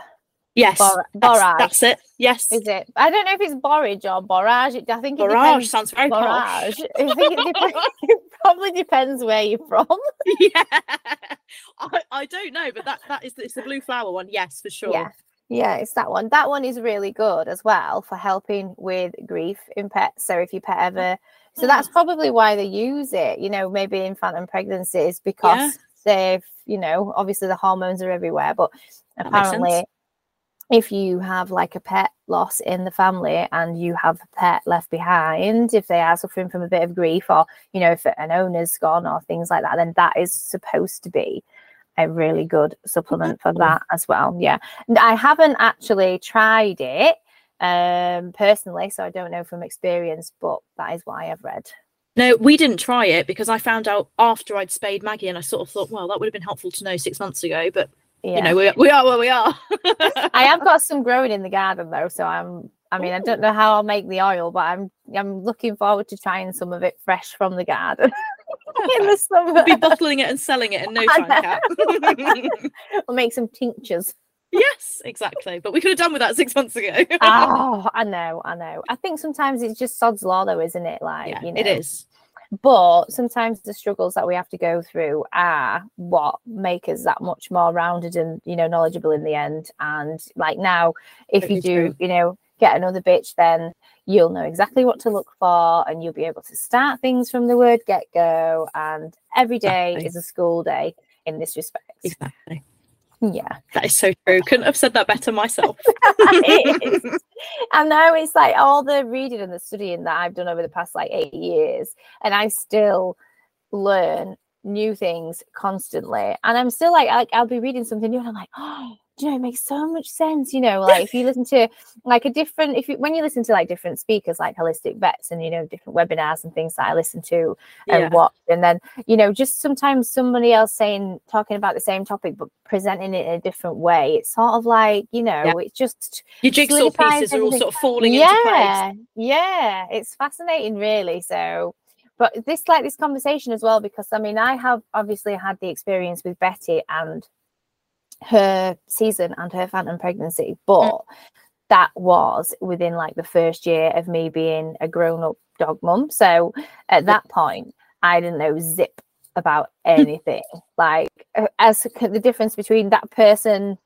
[SPEAKER 2] Yes,
[SPEAKER 1] Bor-
[SPEAKER 2] that's,
[SPEAKER 1] borage.
[SPEAKER 2] that's it. Yes,
[SPEAKER 1] Is it? I don't know if it's borage or borage. I think it
[SPEAKER 2] Barrage
[SPEAKER 1] depends.
[SPEAKER 2] sounds very posh.
[SPEAKER 1] Borage. I think it, depends, probably depends where you're from.
[SPEAKER 2] yeah, I, I don't know, but that that is it's the blue flower one. Yes, for sure.
[SPEAKER 1] Yeah. Yeah, it's that one. That one is really good as well for helping with grief in pets. So if your pet ever, so that's
[SPEAKER 2] Ah.
[SPEAKER 1] probably why they use it. You know, maybe in phantom pregnancies because they've, you know, obviously the hormones are everywhere, but
[SPEAKER 2] That
[SPEAKER 1] apparently if you have like a pet loss in the family and you have a pet left behind, if they are suffering from a bit of grief or, you know, if an owner's gone or things like that, then that is supposed to be a really good supplement for that as well. Yeah. And I haven't actually tried it um personally, so I don't know from experience, but that is what I have read.
[SPEAKER 2] No, we didn't try it because I found out after I'd spayed Maggie, and I sort of thought, well, that would have been helpful to know six months ago. But
[SPEAKER 1] Yeah.
[SPEAKER 2] you know, we, we are where we are.
[SPEAKER 1] I have got some growing in the garden though, so I'm. I mean, I don't know how I'll make the oil, but I'm. I'm looking forward to trying some of it fresh from the garden in the summer.
[SPEAKER 2] We'll be bottling it and selling it in no time.
[SPEAKER 1] We'll make some tinctures.
[SPEAKER 2] yes, exactly. But we could have done with that six months ago.
[SPEAKER 1] Oh, I know, I know. I think sometimes it's just sod's law, though, isn't it? Like,
[SPEAKER 2] yeah,
[SPEAKER 1] you know,
[SPEAKER 2] it is.
[SPEAKER 1] But sometimes the struggles that we have to go through are what make us that much more rounded and you know knowledgeable in the end. And like now, if you do,
[SPEAKER 2] true.
[SPEAKER 1] you know, get another bitch, then you'll know exactly what to look for, and you'll be able to start things from the word get go. And every day
[SPEAKER 2] Exactly.
[SPEAKER 1] is a school day in this respect.
[SPEAKER 2] Exactly.
[SPEAKER 1] Yeah.
[SPEAKER 2] That is so true. Couldn't have said that better myself.
[SPEAKER 1] I know it's like all the reading and the studying that I've done over the past like eight years, and I still learn new things constantly. And I'm still like, like I'll be reading something new, and I'm like, oh, you know, it makes so much sense. You know, like if you listen to like a different, if you when you listen to like different speakers, like holistic vets, and you know, different webinars and things that I listen to and
[SPEAKER 2] Yeah.
[SPEAKER 1] watch, and then you know, just sometimes somebody else saying talking about the same topic but presenting it in a different way. It's sort of like you know, it's just
[SPEAKER 2] Your jigsaw pieces are all sort of falling into place.
[SPEAKER 1] yeah, yeah, it's fascinating, really. So, but this like this conversation as well because I mean, I have obviously had the experience with Betty and her season and her phantom pregnancy, but that was within like the first year of me being a grown-up dog mum. So at that point, I didn't know zip about anything. like uh, as the difference between that person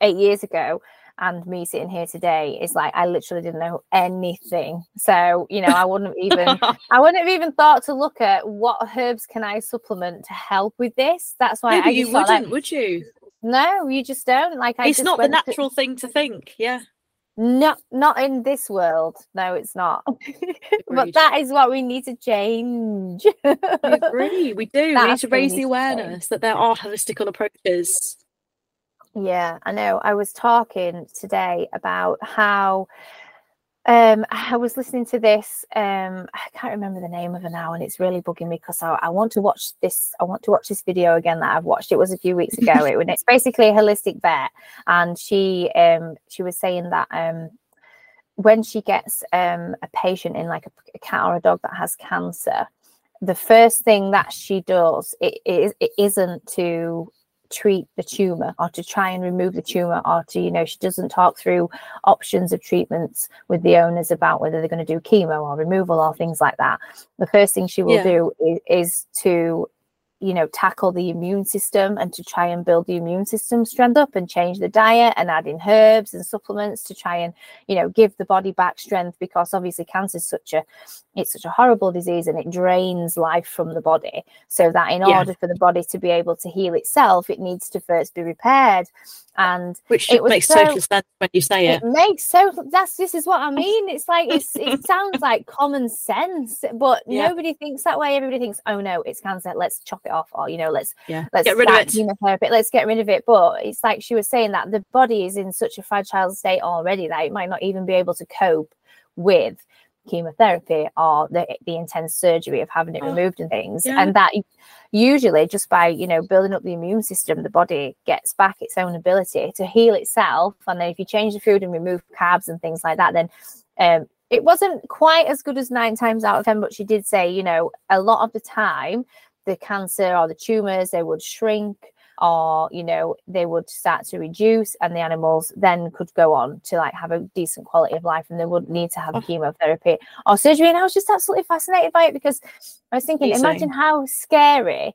[SPEAKER 1] eight years ago and me sitting here today is like I literally didn't know anything. So you know, I wouldn't even I wouldn't have even thought to look at what herbs can I supplement to help with this. That's why
[SPEAKER 2] Maybe
[SPEAKER 1] I
[SPEAKER 2] you wouldn't,
[SPEAKER 1] like,
[SPEAKER 2] would you?
[SPEAKER 1] No, you just don't. Like I
[SPEAKER 2] it's not the
[SPEAKER 1] went to-
[SPEAKER 2] natural thing to think. Yeah.
[SPEAKER 1] not not in this world. No, it's not. Oh,
[SPEAKER 2] but
[SPEAKER 1] that is what we need to change.
[SPEAKER 2] I agree. We do. we need to raise the awareness that there are holistical approaches.
[SPEAKER 1] Yeah, I know. I was talking today about how um I was listening to this um I can't remember the name of it now and it's really bugging me because I, I want to watch this I want to watch this video again that I've watched. It was a few weeks ago it, it's basically a holistic vet and she um she was saying that um when she gets um a patient in like a, a cat or a dog that has cancer the first thing that she does it, it, it isn't to treat the tumor or to try and remove the tumor or to you know she doesn't talk through options of treatments with the owners about whether they're going to do chemo or removal or things like that the first thing she will
[SPEAKER 2] Yeah.
[SPEAKER 1] do is, is to you know tackle the immune system and to try and build the immune system strength up and change the diet and add in herbs and supplements to try and you know give the body back strength because obviously cancer is such a it's such a horrible disease and it drains life from the body so that in
[SPEAKER 2] Yeah.
[SPEAKER 1] order for the body to be able to heal itself it needs to first be repaired and
[SPEAKER 2] Which
[SPEAKER 1] It
[SPEAKER 2] makes
[SPEAKER 1] so-
[SPEAKER 2] total sense when you say it.
[SPEAKER 1] it makes so that's this is what I mean. It's like it's it sounds like common sense, but
[SPEAKER 2] Yeah.
[SPEAKER 1] nobody thinks that way. Everybody thinks, oh no, it's cancer, let's chop it off, or you know, let's
[SPEAKER 2] Yeah.
[SPEAKER 1] let's
[SPEAKER 2] Get rid of it.
[SPEAKER 1] chemotherapy, let's get rid of it. But it's like she was saying that the body is in such a fragile state already that it might not even be able to cope with chemotherapy or the, the intense surgery of having it
[SPEAKER 2] Oh,
[SPEAKER 1] removed and things
[SPEAKER 2] yeah.
[SPEAKER 1] and that usually just by you know building up the immune system the body gets back its own ability to heal itself and then if you change the food and remove carbs and things like that then um it wasn't quite as good as nine times out of ten but she did say you know a lot of the time the cancer or the tumors they would shrink or you know they would start to reduce and the animals then could go on to like have a decent quality of life and they wouldn't need to have
[SPEAKER 2] Oh.
[SPEAKER 1] chemotherapy or surgery and i was just absolutely fascinated by it because i was thinking
[SPEAKER 2] Amazing.
[SPEAKER 1] imagine how scary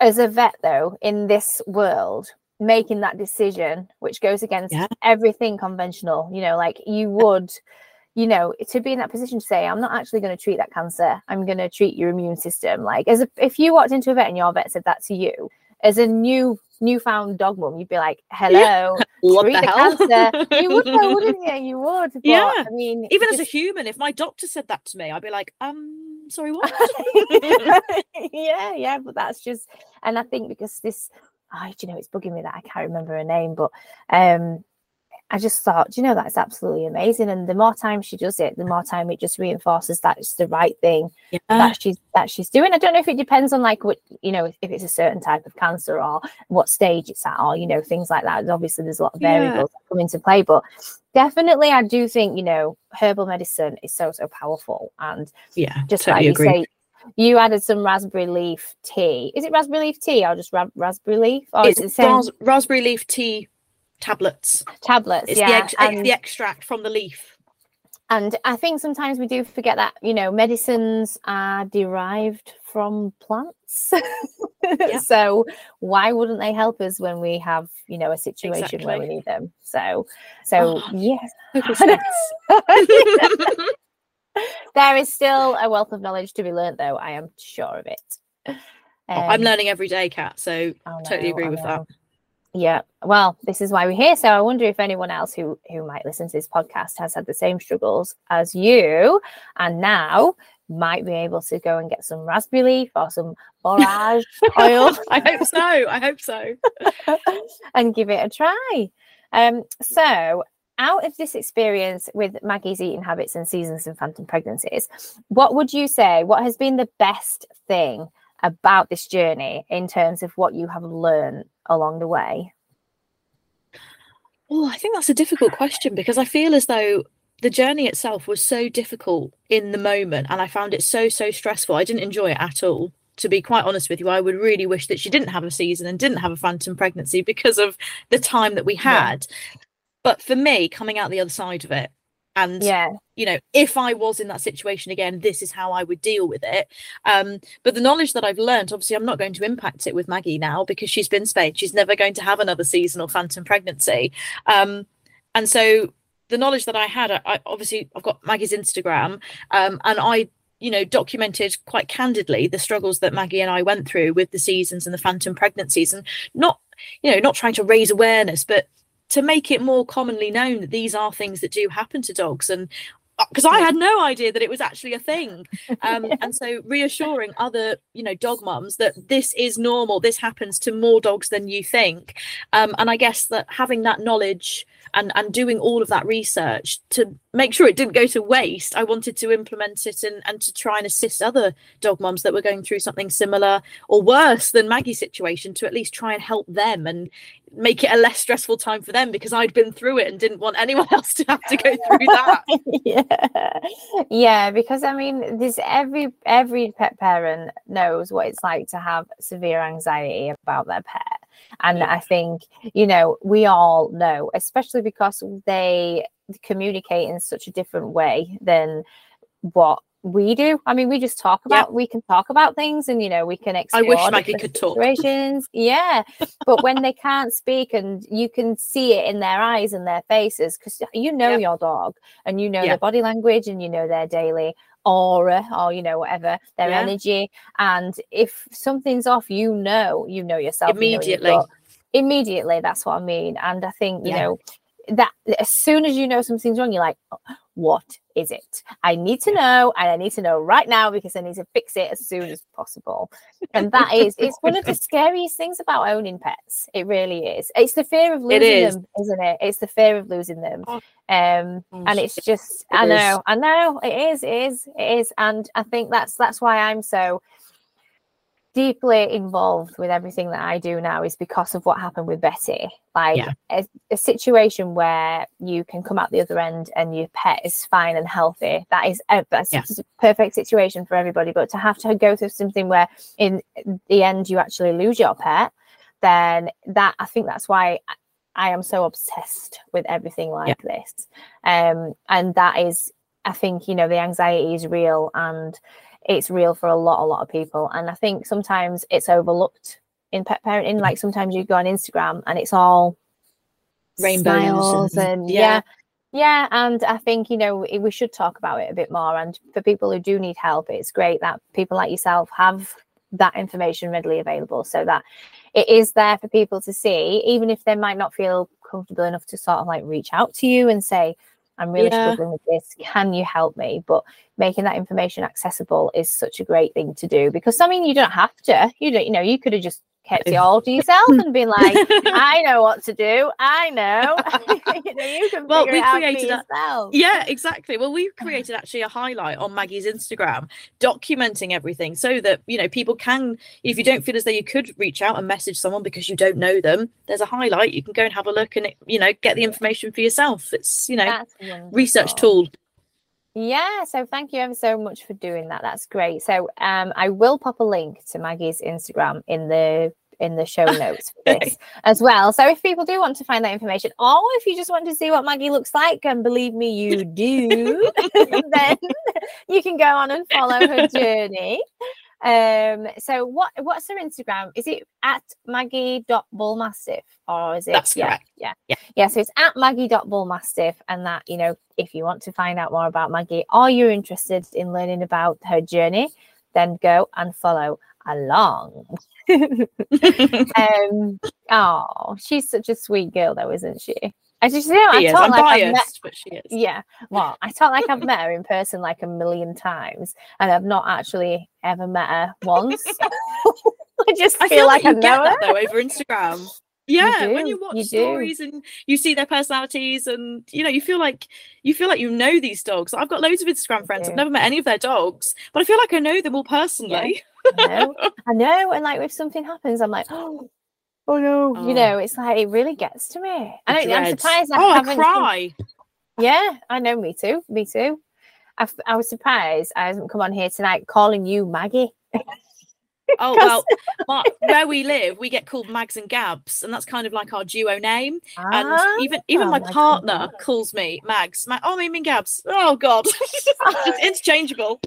[SPEAKER 1] as a vet though in this world making that decision which goes against
[SPEAKER 2] Yeah.
[SPEAKER 1] everything conventional you know like you would you know to be in that position to say i'm not actually going to treat that cancer i'm going to treat your immune system like as a, if you walked into a vet and your vet said that to you as a new newfound dog mum you'd be like hello
[SPEAKER 2] What
[SPEAKER 1] treat
[SPEAKER 2] the
[SPEAKER 1] the
[SPEAKER 2] hell?
[SPEAKER 1] cancer you would wouldn't you you would but,
[SPEAKER 2] Yeah.
[SPEAKER 1] i mean
[SPEAKER 2] Even as a human, if my doctor said that to me, I'd be like, um, sorry, what?
[SPEAKER 1] yeah, yeah, but that's just, and I think because this, oh, do you know, it's bugging me that I can't remember her name, but um, I just thought, you know, that's absolutely amazing. And the more time she does it, the more time it just reinforces that it's the right thing
[SPEAKER 2] yeah.
[SPEAKER 1] that she's that she's doing. I don't know if it depends on like what you know, if, it's a certain type of cancer or what stage it's at, or you know, things like that. Obviously, there's a lot of
[SPEAKER 2] Yeah.
[SPEAKER 1] variables that come into play, but definitely, I do think you know, herbal medicine is so so powerful and
[SPEAKER 2] yeah.
[SPEAKER 1] just
[SPEAKER 2] totally
[SPEAKER 1] like
[SPEAKER 2] agree.
[SPEAKER 1] you say you added some raspberry leaf tea is it raspberry leaf tea or just ra- raspberry leaf or
[SPEAKER 2] it's
[SPEAKER 1] is it the same
[SPEAKER 2] ras- raspberry leaf tea tablets.
[SPEAKER 1] tablets
[SPEAKER 2] It's the,
[SPEAKER 1] yeah
[SPEAKER 2] ex- ex-
[SPEAKER 1] and,
[SPEAKER 2] the extract from the leaf.
[SPEAKER 1] and i think sometimes we do forget that you know medicines are derived from plants so why wouldn't they help us when we have you know a situation where we need them so so
[SPEAKER 2] Oh,
[SPEAKER 1] yes
[SPEAKER 2] Total
[SPEAKER 1] I know.
[SPEAKER 2] sense.
[SPEAKER 1] there is still a wealth of knowledge to be learnt though i am sure of it
[SPEAKER 2] Oh, I'm
[SPEAKER 1] Um,
[SPEAKER 2] learning every day, Kat. So
[SPEAKER 1] I
[SPEAKER 2] totally agree with that.
[SPEAKER 1] Yeah. Well, this is why we're here. So I wonder if anyone else who who might listen to this podcast has had the same struggles as you, and now might be able to go and get some raspberry leaf or some borage oil.
[SPEAKER 2] I hope so. I hope so.
[SPEAKER 1] and give it a try. Um, so out of this experience with Maggie's eating habits and seasons and phantom pregnancies, what would you say? What has been the best thing about this journey in terms of what you have learned along the way?
[SPEAKER 2] Well, I think that's a difficult question because I feel as though the journey itself was so difficult in the moment and I found it so, so stressful. I didn't enjoy it at all. To be quite honest with you, I would really wish that she didn't have a season and didn't have a phantom pregnancy because of the time that we had. Yeah. But for me, coming out the other side of it, and yeah. you know if i was in that situation again this is how i would deal with it. Um but the knowledge that i've learned obviously i'm not going to impact it with maggie now because she's been spayed she's never going to have another seasonal phantom pregnancy. Um and so the knowledge that i had I, obviously i've got maggie's instagram um and i you know documented quite candidly the struggles that maggie and i went through with the seasons and the phantom pregnancies. And not you know not trying to raise awareness but to make it more commonly known that these are things that do happen to dogs and because uh, I had no idea that it was actually a thing. Um, yeah. And so reassuring other, you know, dog mums that this is normal, this happens to more dogs than you think. Um, and I guess that having that knowledge and and doing all of that research to make sure it didn't go to waste i wanted to implement it and and to try and assist other dog moms that were going through something similar or worse than maggie's situation to at least try and help them and make it a less stressful time for them because i'd been through it and didn't want anyone else to have to go through that.
[SPEAKER 1] Yeah. Yeah because i mean this every every pet parent knows what it's like to have severe anxiety about their pet and yeah. I think, you know, we all know, especially because they communicate in such a different way than what we do. I mean, we just talk about yeah. we can talk about things and you know, we can explore
[SPEAKER 2] I wish Maggie could talk.
[SPEAKER 1] Yeah. but when they can't speak and you can see it in their eyes and their faces, because you know your dog and you know their body language and you know their daily aura or you know whatever their yeah. energy and if something's off you know you know yourself
[SPEAKER 2] immediately
[SPEAKER 1] you know immediately that's what i mean and i think you yeah. know that as soon as you know something's wrong you're like what is it? I need to know, and I need to know right now because I need to fix it as soon as possible. And that is, it's one of the scariest things about owning pets. It really is. It's the fear of losing is. them, isn't it? It's the fear of losing them. Oh. Um, oh, and it's just, I know. I know, it is, it is, it is, and I think that's that's why I'm so deeply involved with everything that I do now is because of what happened with Betty. Like yeah. a, a, situation where you can come out the other end and your pet is fine and healthy. That is a, that's yeah. a perfect situation for everybody. But to have to go through something where in the end you actually lose your pet, then that I think that's why I am so obsessed with everything like yeah. this. Um, and that is, I think, you know, the anxiety is real and it's real for a lot, a lot of people. And I think sometimes it's overlooked in pet parenting. Like sometimes you go on Instagram and it's all rainbows and, and yeah. yeah. yeah. and I think you know we should talk about it a bit more. And for people who do need help, it's great that people like yourself have that information readily available, so that it is there for people to see, even if they might not feel comfortable enough to sort of like reach out to you and say, I'm really yeah. struggling with this. Can you help me? But making that information accessible is such a great thing to do because I mean, you don't have to. You don't, you know, you could have just kept it all to yourself and been like, I know what to do. I know. you know, you can well, we created a,
[SPEAKER 2] Yeah, exactly. Well, we created actually a highlight on Maggie's Instagram documenting everything so that you know people can, if you don't feel as though you could reach out and message someone because you don't know them, there's a highlight. You can go and have a look and you know get the information for yourself. It's you know research tool.
[SPEAKER 1] Yeah, so thank you ever so much for doing that. That's great. So um, I will pop a link to Maggie's Instagram in the in the show notes for this as well. So if people do want to find that information, or if you just want to see what Maggie looks like, and believe me, you do, then you can go on and follow her journey. Um, so what what's her Instagram? Is it at Maggie.bullmastiff or is it
[SPEAKER 2] That's
[SPEAKER 1] yeah,
[SPEAKER 2] correct.
[SPEAKER 1] Yeah. Yeah. Yeah. So it's at Maggie.bullmastiff and that, you know, if you want to find out more about Maggie or you're interested in learning about her journey, then go and follow along. um, oh, she's such a sweet girl, though, isn't she? I just you know, I talk
[SPEAKER 2] I'm
[SPEAKER 1] like I've
[SPEAKER 2] biased,
[SPEAKER 1] met,
[SPEAKER 2] but she is.
[SPEAKER 1] yeah. Well, I talk like I've met her in person like a million times, and I've not actually ever met her once. I just
[SPEAKER 2] I
[SPEAKER 1] feel,
[SPEAKER 2] feel
[SPEAKER 1] like
[SPEAKER 2] like
[SPEAKER 1] I
[SPEAKER 2] you
[SPEAKER 1] know her.
[SPEAKER 2] that though over Instagram. Yeah, when you watch
[SPEAKER 1] you do.
[SPEAKER 2] stories and you see their personalities, and you know, you feel like you feel like you know these dogs. I've got loads of Instagram friends. I've never met any of their dogs, but I feel like I know them all personally.
[SPEAKER 1] I know, I know, and like if something happens, I'm like, oh, oh no,
[SPEAKER 2] Oh.
[SPEAKER 1] you know, it's like it really gets to me. I don't, I'm surprised I
[SPEAKER 2] oh,
[SPEAKER 1] haven't. seen-
[SPEAKER 2] cry.
[SPEAKER 1] Yeah, I know. Me too. Me too. I, I was surprised I haven't come on here tonight calling you Maggie.
[SPEAKER 2] Oh well, my, where we live, we get called Mags and Gabs, and that's kind of like our duo name. And
[SPEAKER 1] Ah,
[SPEAKER 2] even even my
[SPEAKER 1] Mags and
[SPEAKER 2] partner
[SPEAKER 1] Gabs.
[SPEAKER 2] calls me Mags. My, oh, I mean Gabs. Oh God, it's interchangeable.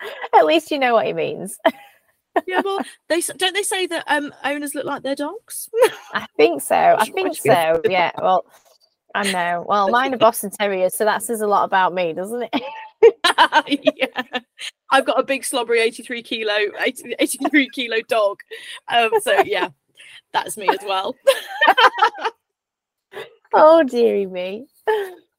[SPEAKER 1] At least you know what he means.
[SPEAKER 2] Yeah, well, they don't they say that um owners look like their dogs.
[SPEAKER 1] I think so. I think so. Yeah. Well, I know. Well, mine are Boston Terriers, so that says a lot about me, doesn't it?
[SPEAKER 2] yeah. I've got a big slobbery 83 kilo 80, 83 kilo dog. Um, so yeah, that's me as well.
[SPEAKER 1] oh dearie me.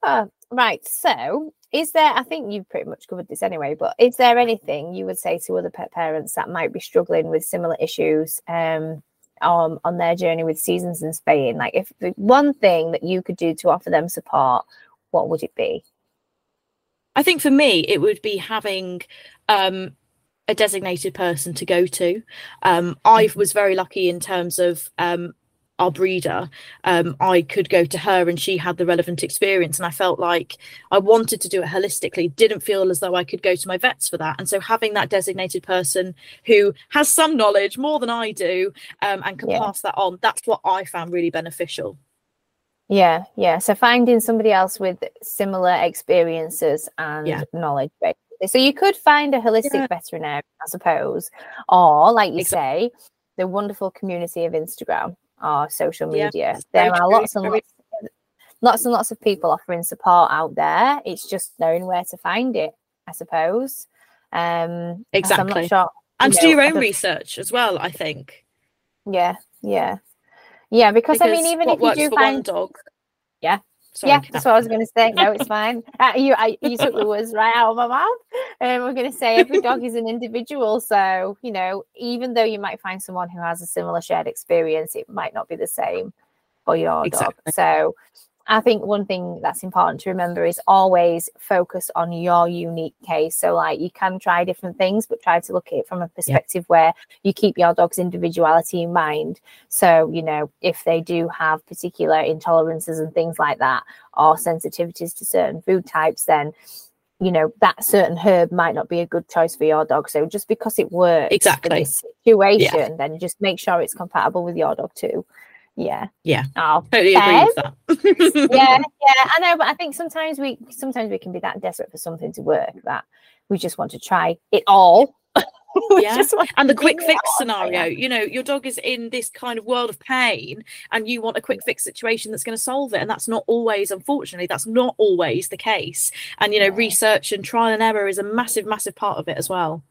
[SPEAKER 1] Ah, right. So, is there? I think you've pretty much covered this anyway. But is there anything you would say to other pet parents that might be struggling with similar issues? Um, on, on their journey with seasons and spaying, like if the one thing that you could do to offer them support, what would it be?
[SPEAKER 2] I think for me, it would be having um, a designated person to go to. Um, I
[SPEAKER 1] Mhm.
[SPEAKER 2] was very lucky in terms of um, our breeder. Um, I could go to her and she had the relevant experience. And I felt like I wanted to do it holistically, didn't feel as though I could go to my vets for that. And so having that designated person who has some knowledge more than I do um, and can
[SPEAKER 1] Yeah.
[SPEAKER 2] pass that on, that's what I found really beneficial.
[SPEAKER 1] Yeah, yeah. So finding somebody else with similar experiences and
[SPEAKER 2] Yeah.
[SPEAKER 1] knowledge. Basically. So you could find a holistic
[SPEAKER 2] Yeah.
[SPEAKER 1] veterinarian, I suppose, or like you
[SPEAKER 2] Exactly.
[SPEAKER 1] say, the wonderful community of Instagram or social media.
[SPEAKER 2] that's very
[SPEAKER 1] There are
[SPEAKER 2] true,
[SPEAKER 1] lots and lots, lots and lots of people offering support out there. It's just knowing where to find it, I suppose. Um, so I'm
[SPEAKER 2] Exactly.
[SPEAKER 1] not sure.
[SPEAKER 2] And
[SPEAKER 1] you
[SPEAKER 2] to do your own research as well, I think.
[SPEAKER 1] Yeah, yeah, yeah. Because, I mean, even if you do
[SPEAKER 2] for one
[SPEAKER 1] find
[SPEAKER 2] dog.
[SPEAKER 1] Yeah.
[SPEAKER 2] Sorry,
[SPEAKER 1] yeah, that's what I was going to say. No, it's fine. Uh, you, I, you took the words right out of my mouth. And we're going to say every dog is an individual. So, you know, even though you might find someone who has a similar shared experience, it might not be the same for your
[SPEAKER 2] Exactly.
[SPEAKER 1] dog. So, I think one thing that's important to remember is always focus on your unique case. So, like, you can try different things, but try to look at it from a perspective where you keep your dog's individuality in mind. So, you know, if they do have particular intolerances and things like that, or sensitivities to certain food types, then you know that certain herb might not be a good choice for your dog. So just because it works
[SPEAKER 2] Exactly.
[SPEAKER 1] this situation, then just make sure it's compatible with your dog too. Yeah.
[SPEAKER 2] Yeah.
[SPEAKER 1] Oh,
[SPEAKER 2] Totally agree with that.
[SPEAKER 1] yeah, yeah, I know, but I think sometimes we sometimes we can be that desperate for something to work that we just want to try it all.
[SPEAKER 2] Yeah, and the quick fix
[SPEAKER 1] all,
[SPEAKER 2] scenario you know your dog is in this kind of world of pain and you want a quick fix situation that's going to solve it and that's not always unfortunately that's not always the case and you know
[SPEAKER 1] No.
[SPEAKER 2] research and trial and error is a massive massive part of it as well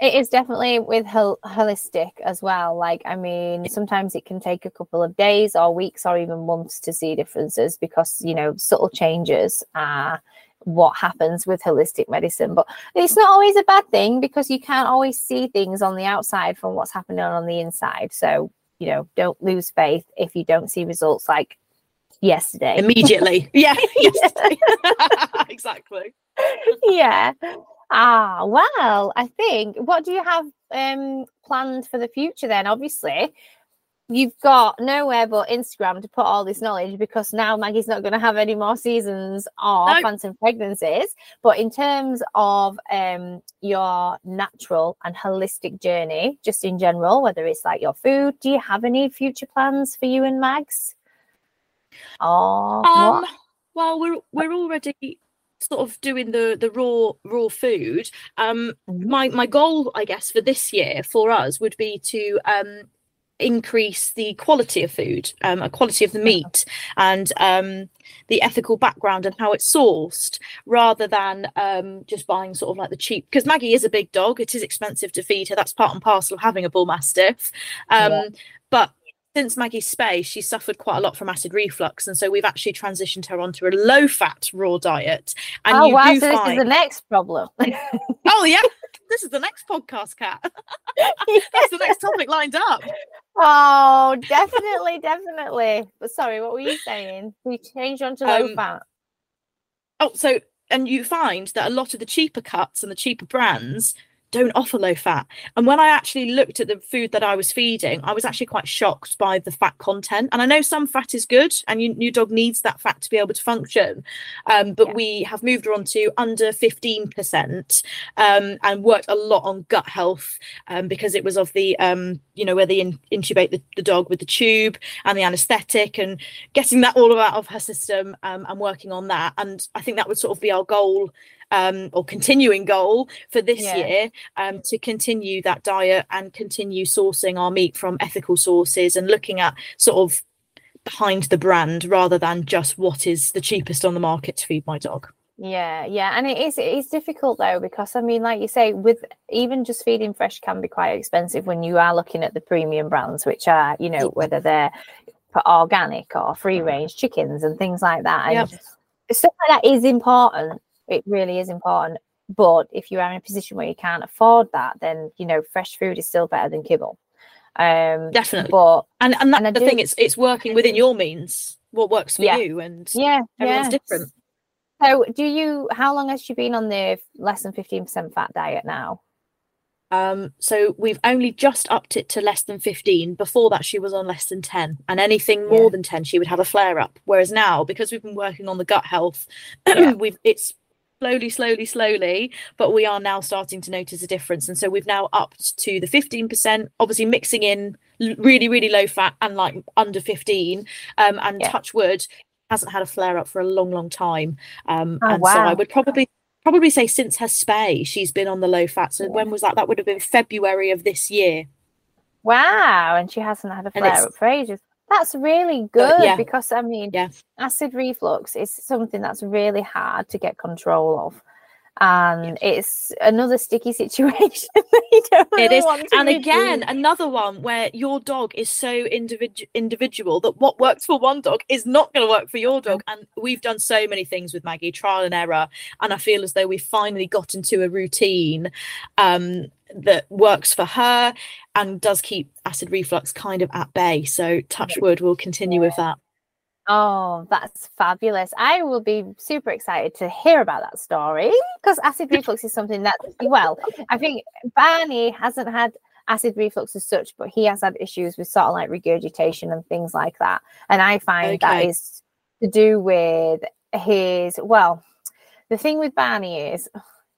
[SPEAKER 1] It is definitely with hol- holistic as well. Like, I mean, sometimes it can take a couple of days or weeks or even months to see differences because, you know, subtle changes are what happens with holistic medicine. But it's not always a bad thing because you can't always see things on the outside from what's happening on the inside. So, you know, don't lose faith if you don't see results like yesterday.
[SPEAKER 2] immediately yeah yesterday. exactly
[SPEAKER 1] yeah. Ah, well, I think what do you have um planned for the future then? Obviously, you've got nowhere but Instagram to put all this knowledge because now Maggie's not going to have any more seasons or
[SPEAKER 2] No.
[SPEAKER 1] phantom pregnancies. But in terms of um your natural and holistic journey, just in general, whether it's like your food, do you have any future plans for you and Mags? Oh,
[SPEAKER 2] um well we're we're already sort of doing the the raw raw food um
[SPEAKER 1] Mhm.
[SPEAKER 2] my my goal i guess for this year for us would be to um increase the quality of food um a quality of the meat and um the ethical background and how it's sourced rather than um just buying sort of like the cheap because maggie is a big dog it is expensive to feed her that's part and parcel of having a bull mastiff um
[SPEAKER 1] Yeah.
[SPEAKER 2] but since Maggie's space, she suffered quite a lot from acid reflux, and so we've actually transitioned her onto a low-fat raw diet. And
[SPEAKER 1] oh
[SPEAKER 2] you
[SPEAKER 1] wow! So this is the next problem.
[SPEAKER 2] oh yeah, this is the next podcast, Kat. That's the next topic lined up.
[SPEAKER 1] Oh, definitely, definitely. But sorry, what were you saying? We changed onto low
[SPEAKER 2] Um,
[SPEAKER 1] fat.
[SPEAKER 2] Oh, so and you find that a lot of the cheaper cuts and the cheaper brands don't offer low fat. And when I actually looked at the food that I was feeding, I was actually quite shocked by the fat content. And I know some fat is good, and you, your dog needs that fat to be able to function. Um, but
[SPEAKER 1] Yeah.
[SPEAKER 2] we have moved her on to under 15% um, and worked a lot on gut health um, because it was of the, um, you know, where they in- intubate the, the dog with the tube and the anesthetic and getting that all out of her system um, and working on that. And I think that would sort of be our goal um, or continuing goal for this
[SPEAKER 1] Yeah.
[SPEAKER 2] year um, to continue that diet and continue sourcing our meat from ethical sources and looking at sort of behind the brand rather than just what is the cheapest on the market to feed my dog.
[SPEAKER 1] Yeah, yeah, and it is it is difficult though because I mean, like you say, with even just feeding fresh can be quite expensive when you are looking at the premium brands, which are you know whether they're for organic or free range chickens and things like that. And stuff like that is important. It really is important. But if you are in a position where you can't afford that, then you know fresh food is still better than kibble. Um,
[SPEAKER 2] Definitely.
[SPEAKER 1] but
[SPEAKER 2] And and
[SPEAKER 1] And
[SPEAKER 2] the
[SPEAKER 1] do-
[SPEAKER 2] thing, it's it's working within your means, what works for
[SPEAKER 1] Yeah.
[SPEAKER 2] you and
[SPEAKER 1] yeah,
[SPEAKER 2] everyone's
[SPEAKER 1] yeah.
[SPEAKER 2] different.
[SPEAKER 1] So, do you? How long has she been on the less than fifteen percent fat diet now?
[SPEAKER 2] Um, so we've only just upped it to less than 15. Before that, she was on less than 10, and anything more
[SPEAKER 1] Yeah.
[SPEAKER 2] than 10, she would have a flare up. Whereas now, because we've been working on the gut health,
[SPEAKER 1] Yeah.
[SPEAKER 2] we've it's slowly, slowly, slowly, but we are now starting to notice a difference. And so we've now upped to the 15%, obviously mixing in really, really low fat and like under 15. Um, and
[SPEAKER 1] Yeah.
[SPEAKER 2] touch wood hasn't had a flare up for a long, long time. Um,
[SPEAKER 1] Oh,
[SPEAKER 2] and so I would probably probably say since her spay, she's been on the low fat. So
[SPEAKER 1] Yeah.
[SPEAKER 2] when was that? That would have been February of this year.
[SPEAKER 1] Wow, and she hasn't had a flare up for ages. That's really good
[SPEAKER 2] yeah.
[SPEAKER 1] because I mean,
[SPEAKER 2] Yeah.
[SPEAKER 1] acid reflux is something that's really hard to get control of, and it's another sticky situation that you don't
[SPEAKER 2] It
[SPEAKER 1] really
[SPEAKER 2] is. And again,
[SPEAKER 1] in.
[SPEAKER 2] another one where your dog is so individual individual that what works for one dog is not going to work for your dog. And we've done so many things with Maggie, trial and error. And I feel as though we've finally got into a routine um, that works for her and does keep acid reflux kind of at bay. So touch wood, we'll continue with that.
[SPEAKER 1] Oh, that's fabulous. I will be super excited to hear about that story because acid reflux is something that, well, I think Barney hasn't had acid reflux as such, but he has had issues with sort of like regurgitation and things like that. And I find that
[SPEAKER 2] Okay.
[SPEAKER 1] is to do with his, well, the thing with Barney is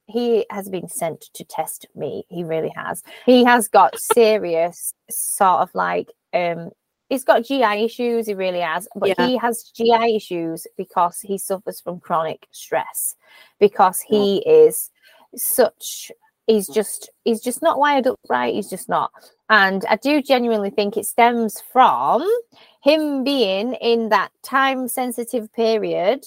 [SPEAKER 1] he has been sent to test me. He really has. He has got serious sort of like um he's got GI issues, he really has, but
[SPEAKER 2] Yeah.
[SPEAKER 1] he has GI issues because he suffers from chronic stress because he is such he's just he's just not wired up right he's just not and i do genuinely think it stems from him being in that time sensitive period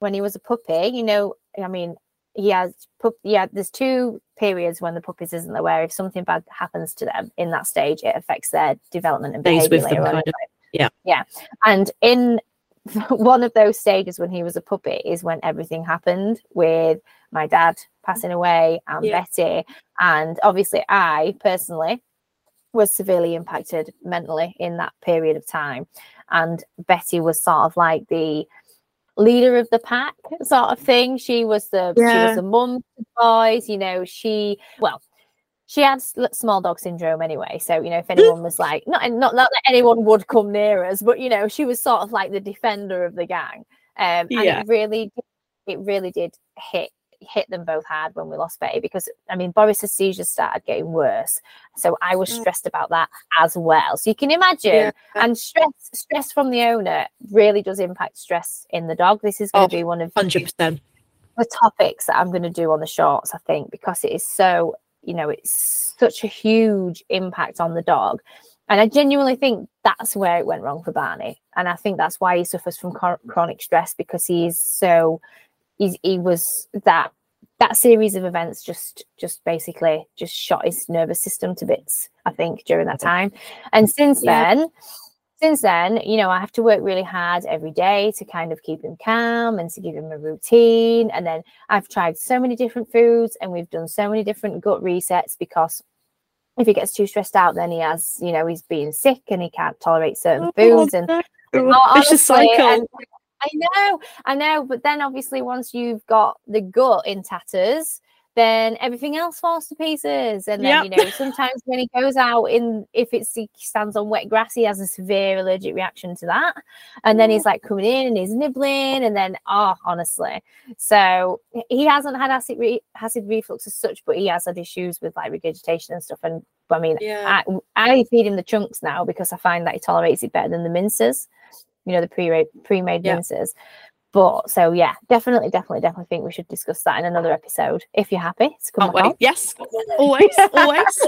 [SPEAKER 1] when he was a puppy you know i mean he has pup yeah there's two periods when the puppies isn't aware if something bad happens to them in that stage it affects their development and behavior later on
[SPEAKER 2] kind of. Yeah.
[SPEAKER 1] yeah and in one of those stages when he was a puppy is when everything happened with my dad passing away and
[SPEAKER 2] Yeah.
[SPEAKER 1] Betty. And obviously, I personally was severely impacted mentally in that period of time. And Betty was sort of like the leader of the pack sort of thing. She was the she was the mum to the boys, you know, she well she had small dog syndrome anyway. So, you know, if anyone was like, not, not, not that anyone would come near us, but, you know, she was sort of like the defender of the gang. Um, and
[SPEAKER 2] Yeah.
[SPEAKER 1] it really, it really did hit hit them both hard when we lost Betty because I mean Boris's seizures started getting worse. So I was
[SPEAKER 2] Mm.
[SPEAKER 1] stressed about that as well. So you can imagine
[SPEAKER 2] Yeah.
[SPEAKER 1] and stress stress from the owner really does impact stress in the dog. This is going
[SPEAKER 2] Oh,
[SPEAKER 1] to be one of
[SPEAKER 2] 100%.
[SPEAKER 1] the topics that I'm going to do on the shorts, I think, because it is so, you know, it's such a huge impact on the dog. And I genuinely think that's where it went wrong for Barney. And I think that's why he suffers from chronic stress because he's so, he's, he was that, that series of events just, just basically just shot his nervous system to bits, I think, during that time. And since
[SPEAKER 2] Yeah.
[SPEAKER 1] then, since then, you know, I have to work really hard every day to kind of keep him calm and to give him a routine. And then I've tried so many different foods and we've done so many different gut resets because if he gets too stressed out, then he has, you know, he's being sick and he can't tolerate certain oh, foods. And oh,
[SPEAKER 2] vicious cycle. And,
[SPEAKER 1] I know, I know. But then obviously, once you've got the gut in tatters, then everything else falls to pieces. And then, yep. you know, sometimes when he goes out in, if it's he stands on wet grass, he has a severe allergic reaction to that. And then he's mm. like coming in and he's nibbling. And then, oh, honestly. So he hasn't had acid, re- acid reflux as such, but he has had issues with like regurgitation and stuff. And I mean, yeah. I, I feed him the chunks now because I find that he tolerates it better than the minces you know the pre-made pre-made yeah. but so yeah, definitely, definitely, definitely think we should discuss that in another episode. If you're happy to come
[SPEAKER 2] wait. Yes, always, always.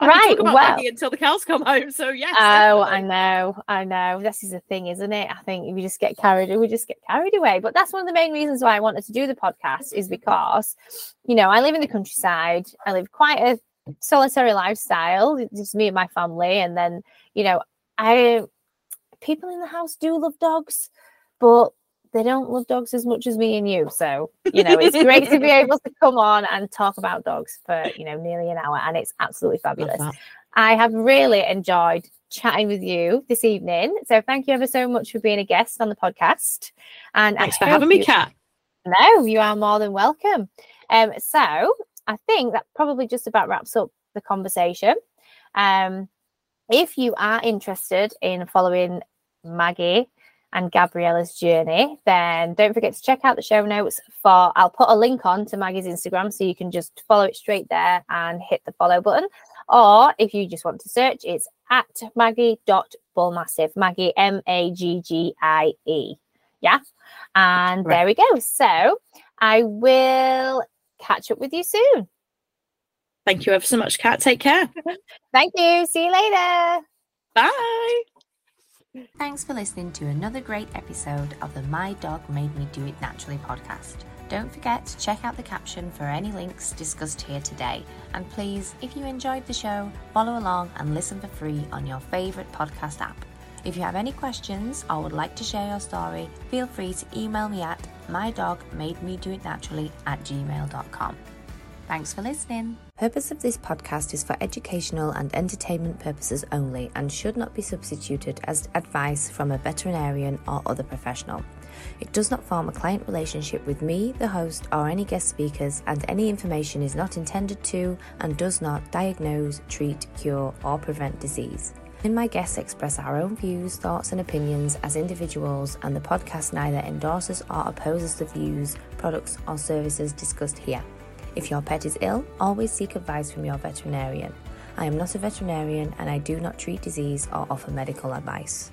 [SPEAKER 1] right. well,
[SPEAKER 2] until the cows come home. So yes.
[SPEAKER 1] Oh, I know, I know. This is the thing, isn't it? I think we just get carried, we just get carried away. But that's one of the main reasons why I wanted to do the podcast is because, you know, I live in the countryside. I live quite a solitary lifestyle. It's just me and my family, and then you know, I people in the house do love dogs but they don't love dogs as much as me and you. So, you know, it's great to be able to come on and talk about dogs for, you know, nearly an hour. And it's absolutely fabulous. I have really enjoyed chatting with you this evening. So thank you ever so much for being a guest on the podcast. And
[SPEAKER 2] thanks for having me, Kat.
[SPEAKER 1] No, you are more than welcome. Um, so I think that probably just about wraps up the conversation. Um, if you are interested in following Maggie and Gabriella's journey, then don't forget to check out the show notes for I'll put a link on to Maggie's Instagram so you can just follow it straight there and hit the follow button. Or if you just want to search, it's at maggie.bullmastiff, Maggie M A G G I E. Yeah. And right. there we go. So I will catch up with you soon.
[SPEAKER 2] Thank you ever so much, Kat. Take care.
[SPEAKER 1] Thank you. See you later.
[SPEAKER 2] Bye.
[SPEAKER 3] Thanks for listening to another great episode of the My Dog Made Me Do It Naturally podcast. Don't forget to check out the caption for any links discussed here today. And please, if you enjoyed the show, follow along and listen for free on your favourite podcast app. If you have any questions or would like to share your story, feel free to email me at mydogmademedoitnaturally at gmail.com. Thanks for listening. Purpose of this podcast is for educational and entertainment purposes only and should not be substituted as advice from a veterinarian or other professional. It does not form a client relationship with me, the host, or any guest speakers, and any information is not intended to and does not diagnose, treat, cure, or prevent disease. In my guests express our own views, thoughts, and opinions as individuals, and the podcast neither endorses or opposes the views, products, or services discussed here. If your pet is ill, always seek advice from your veterinarian. I am not a veterinarian and I do not treat disease or offer medical advice.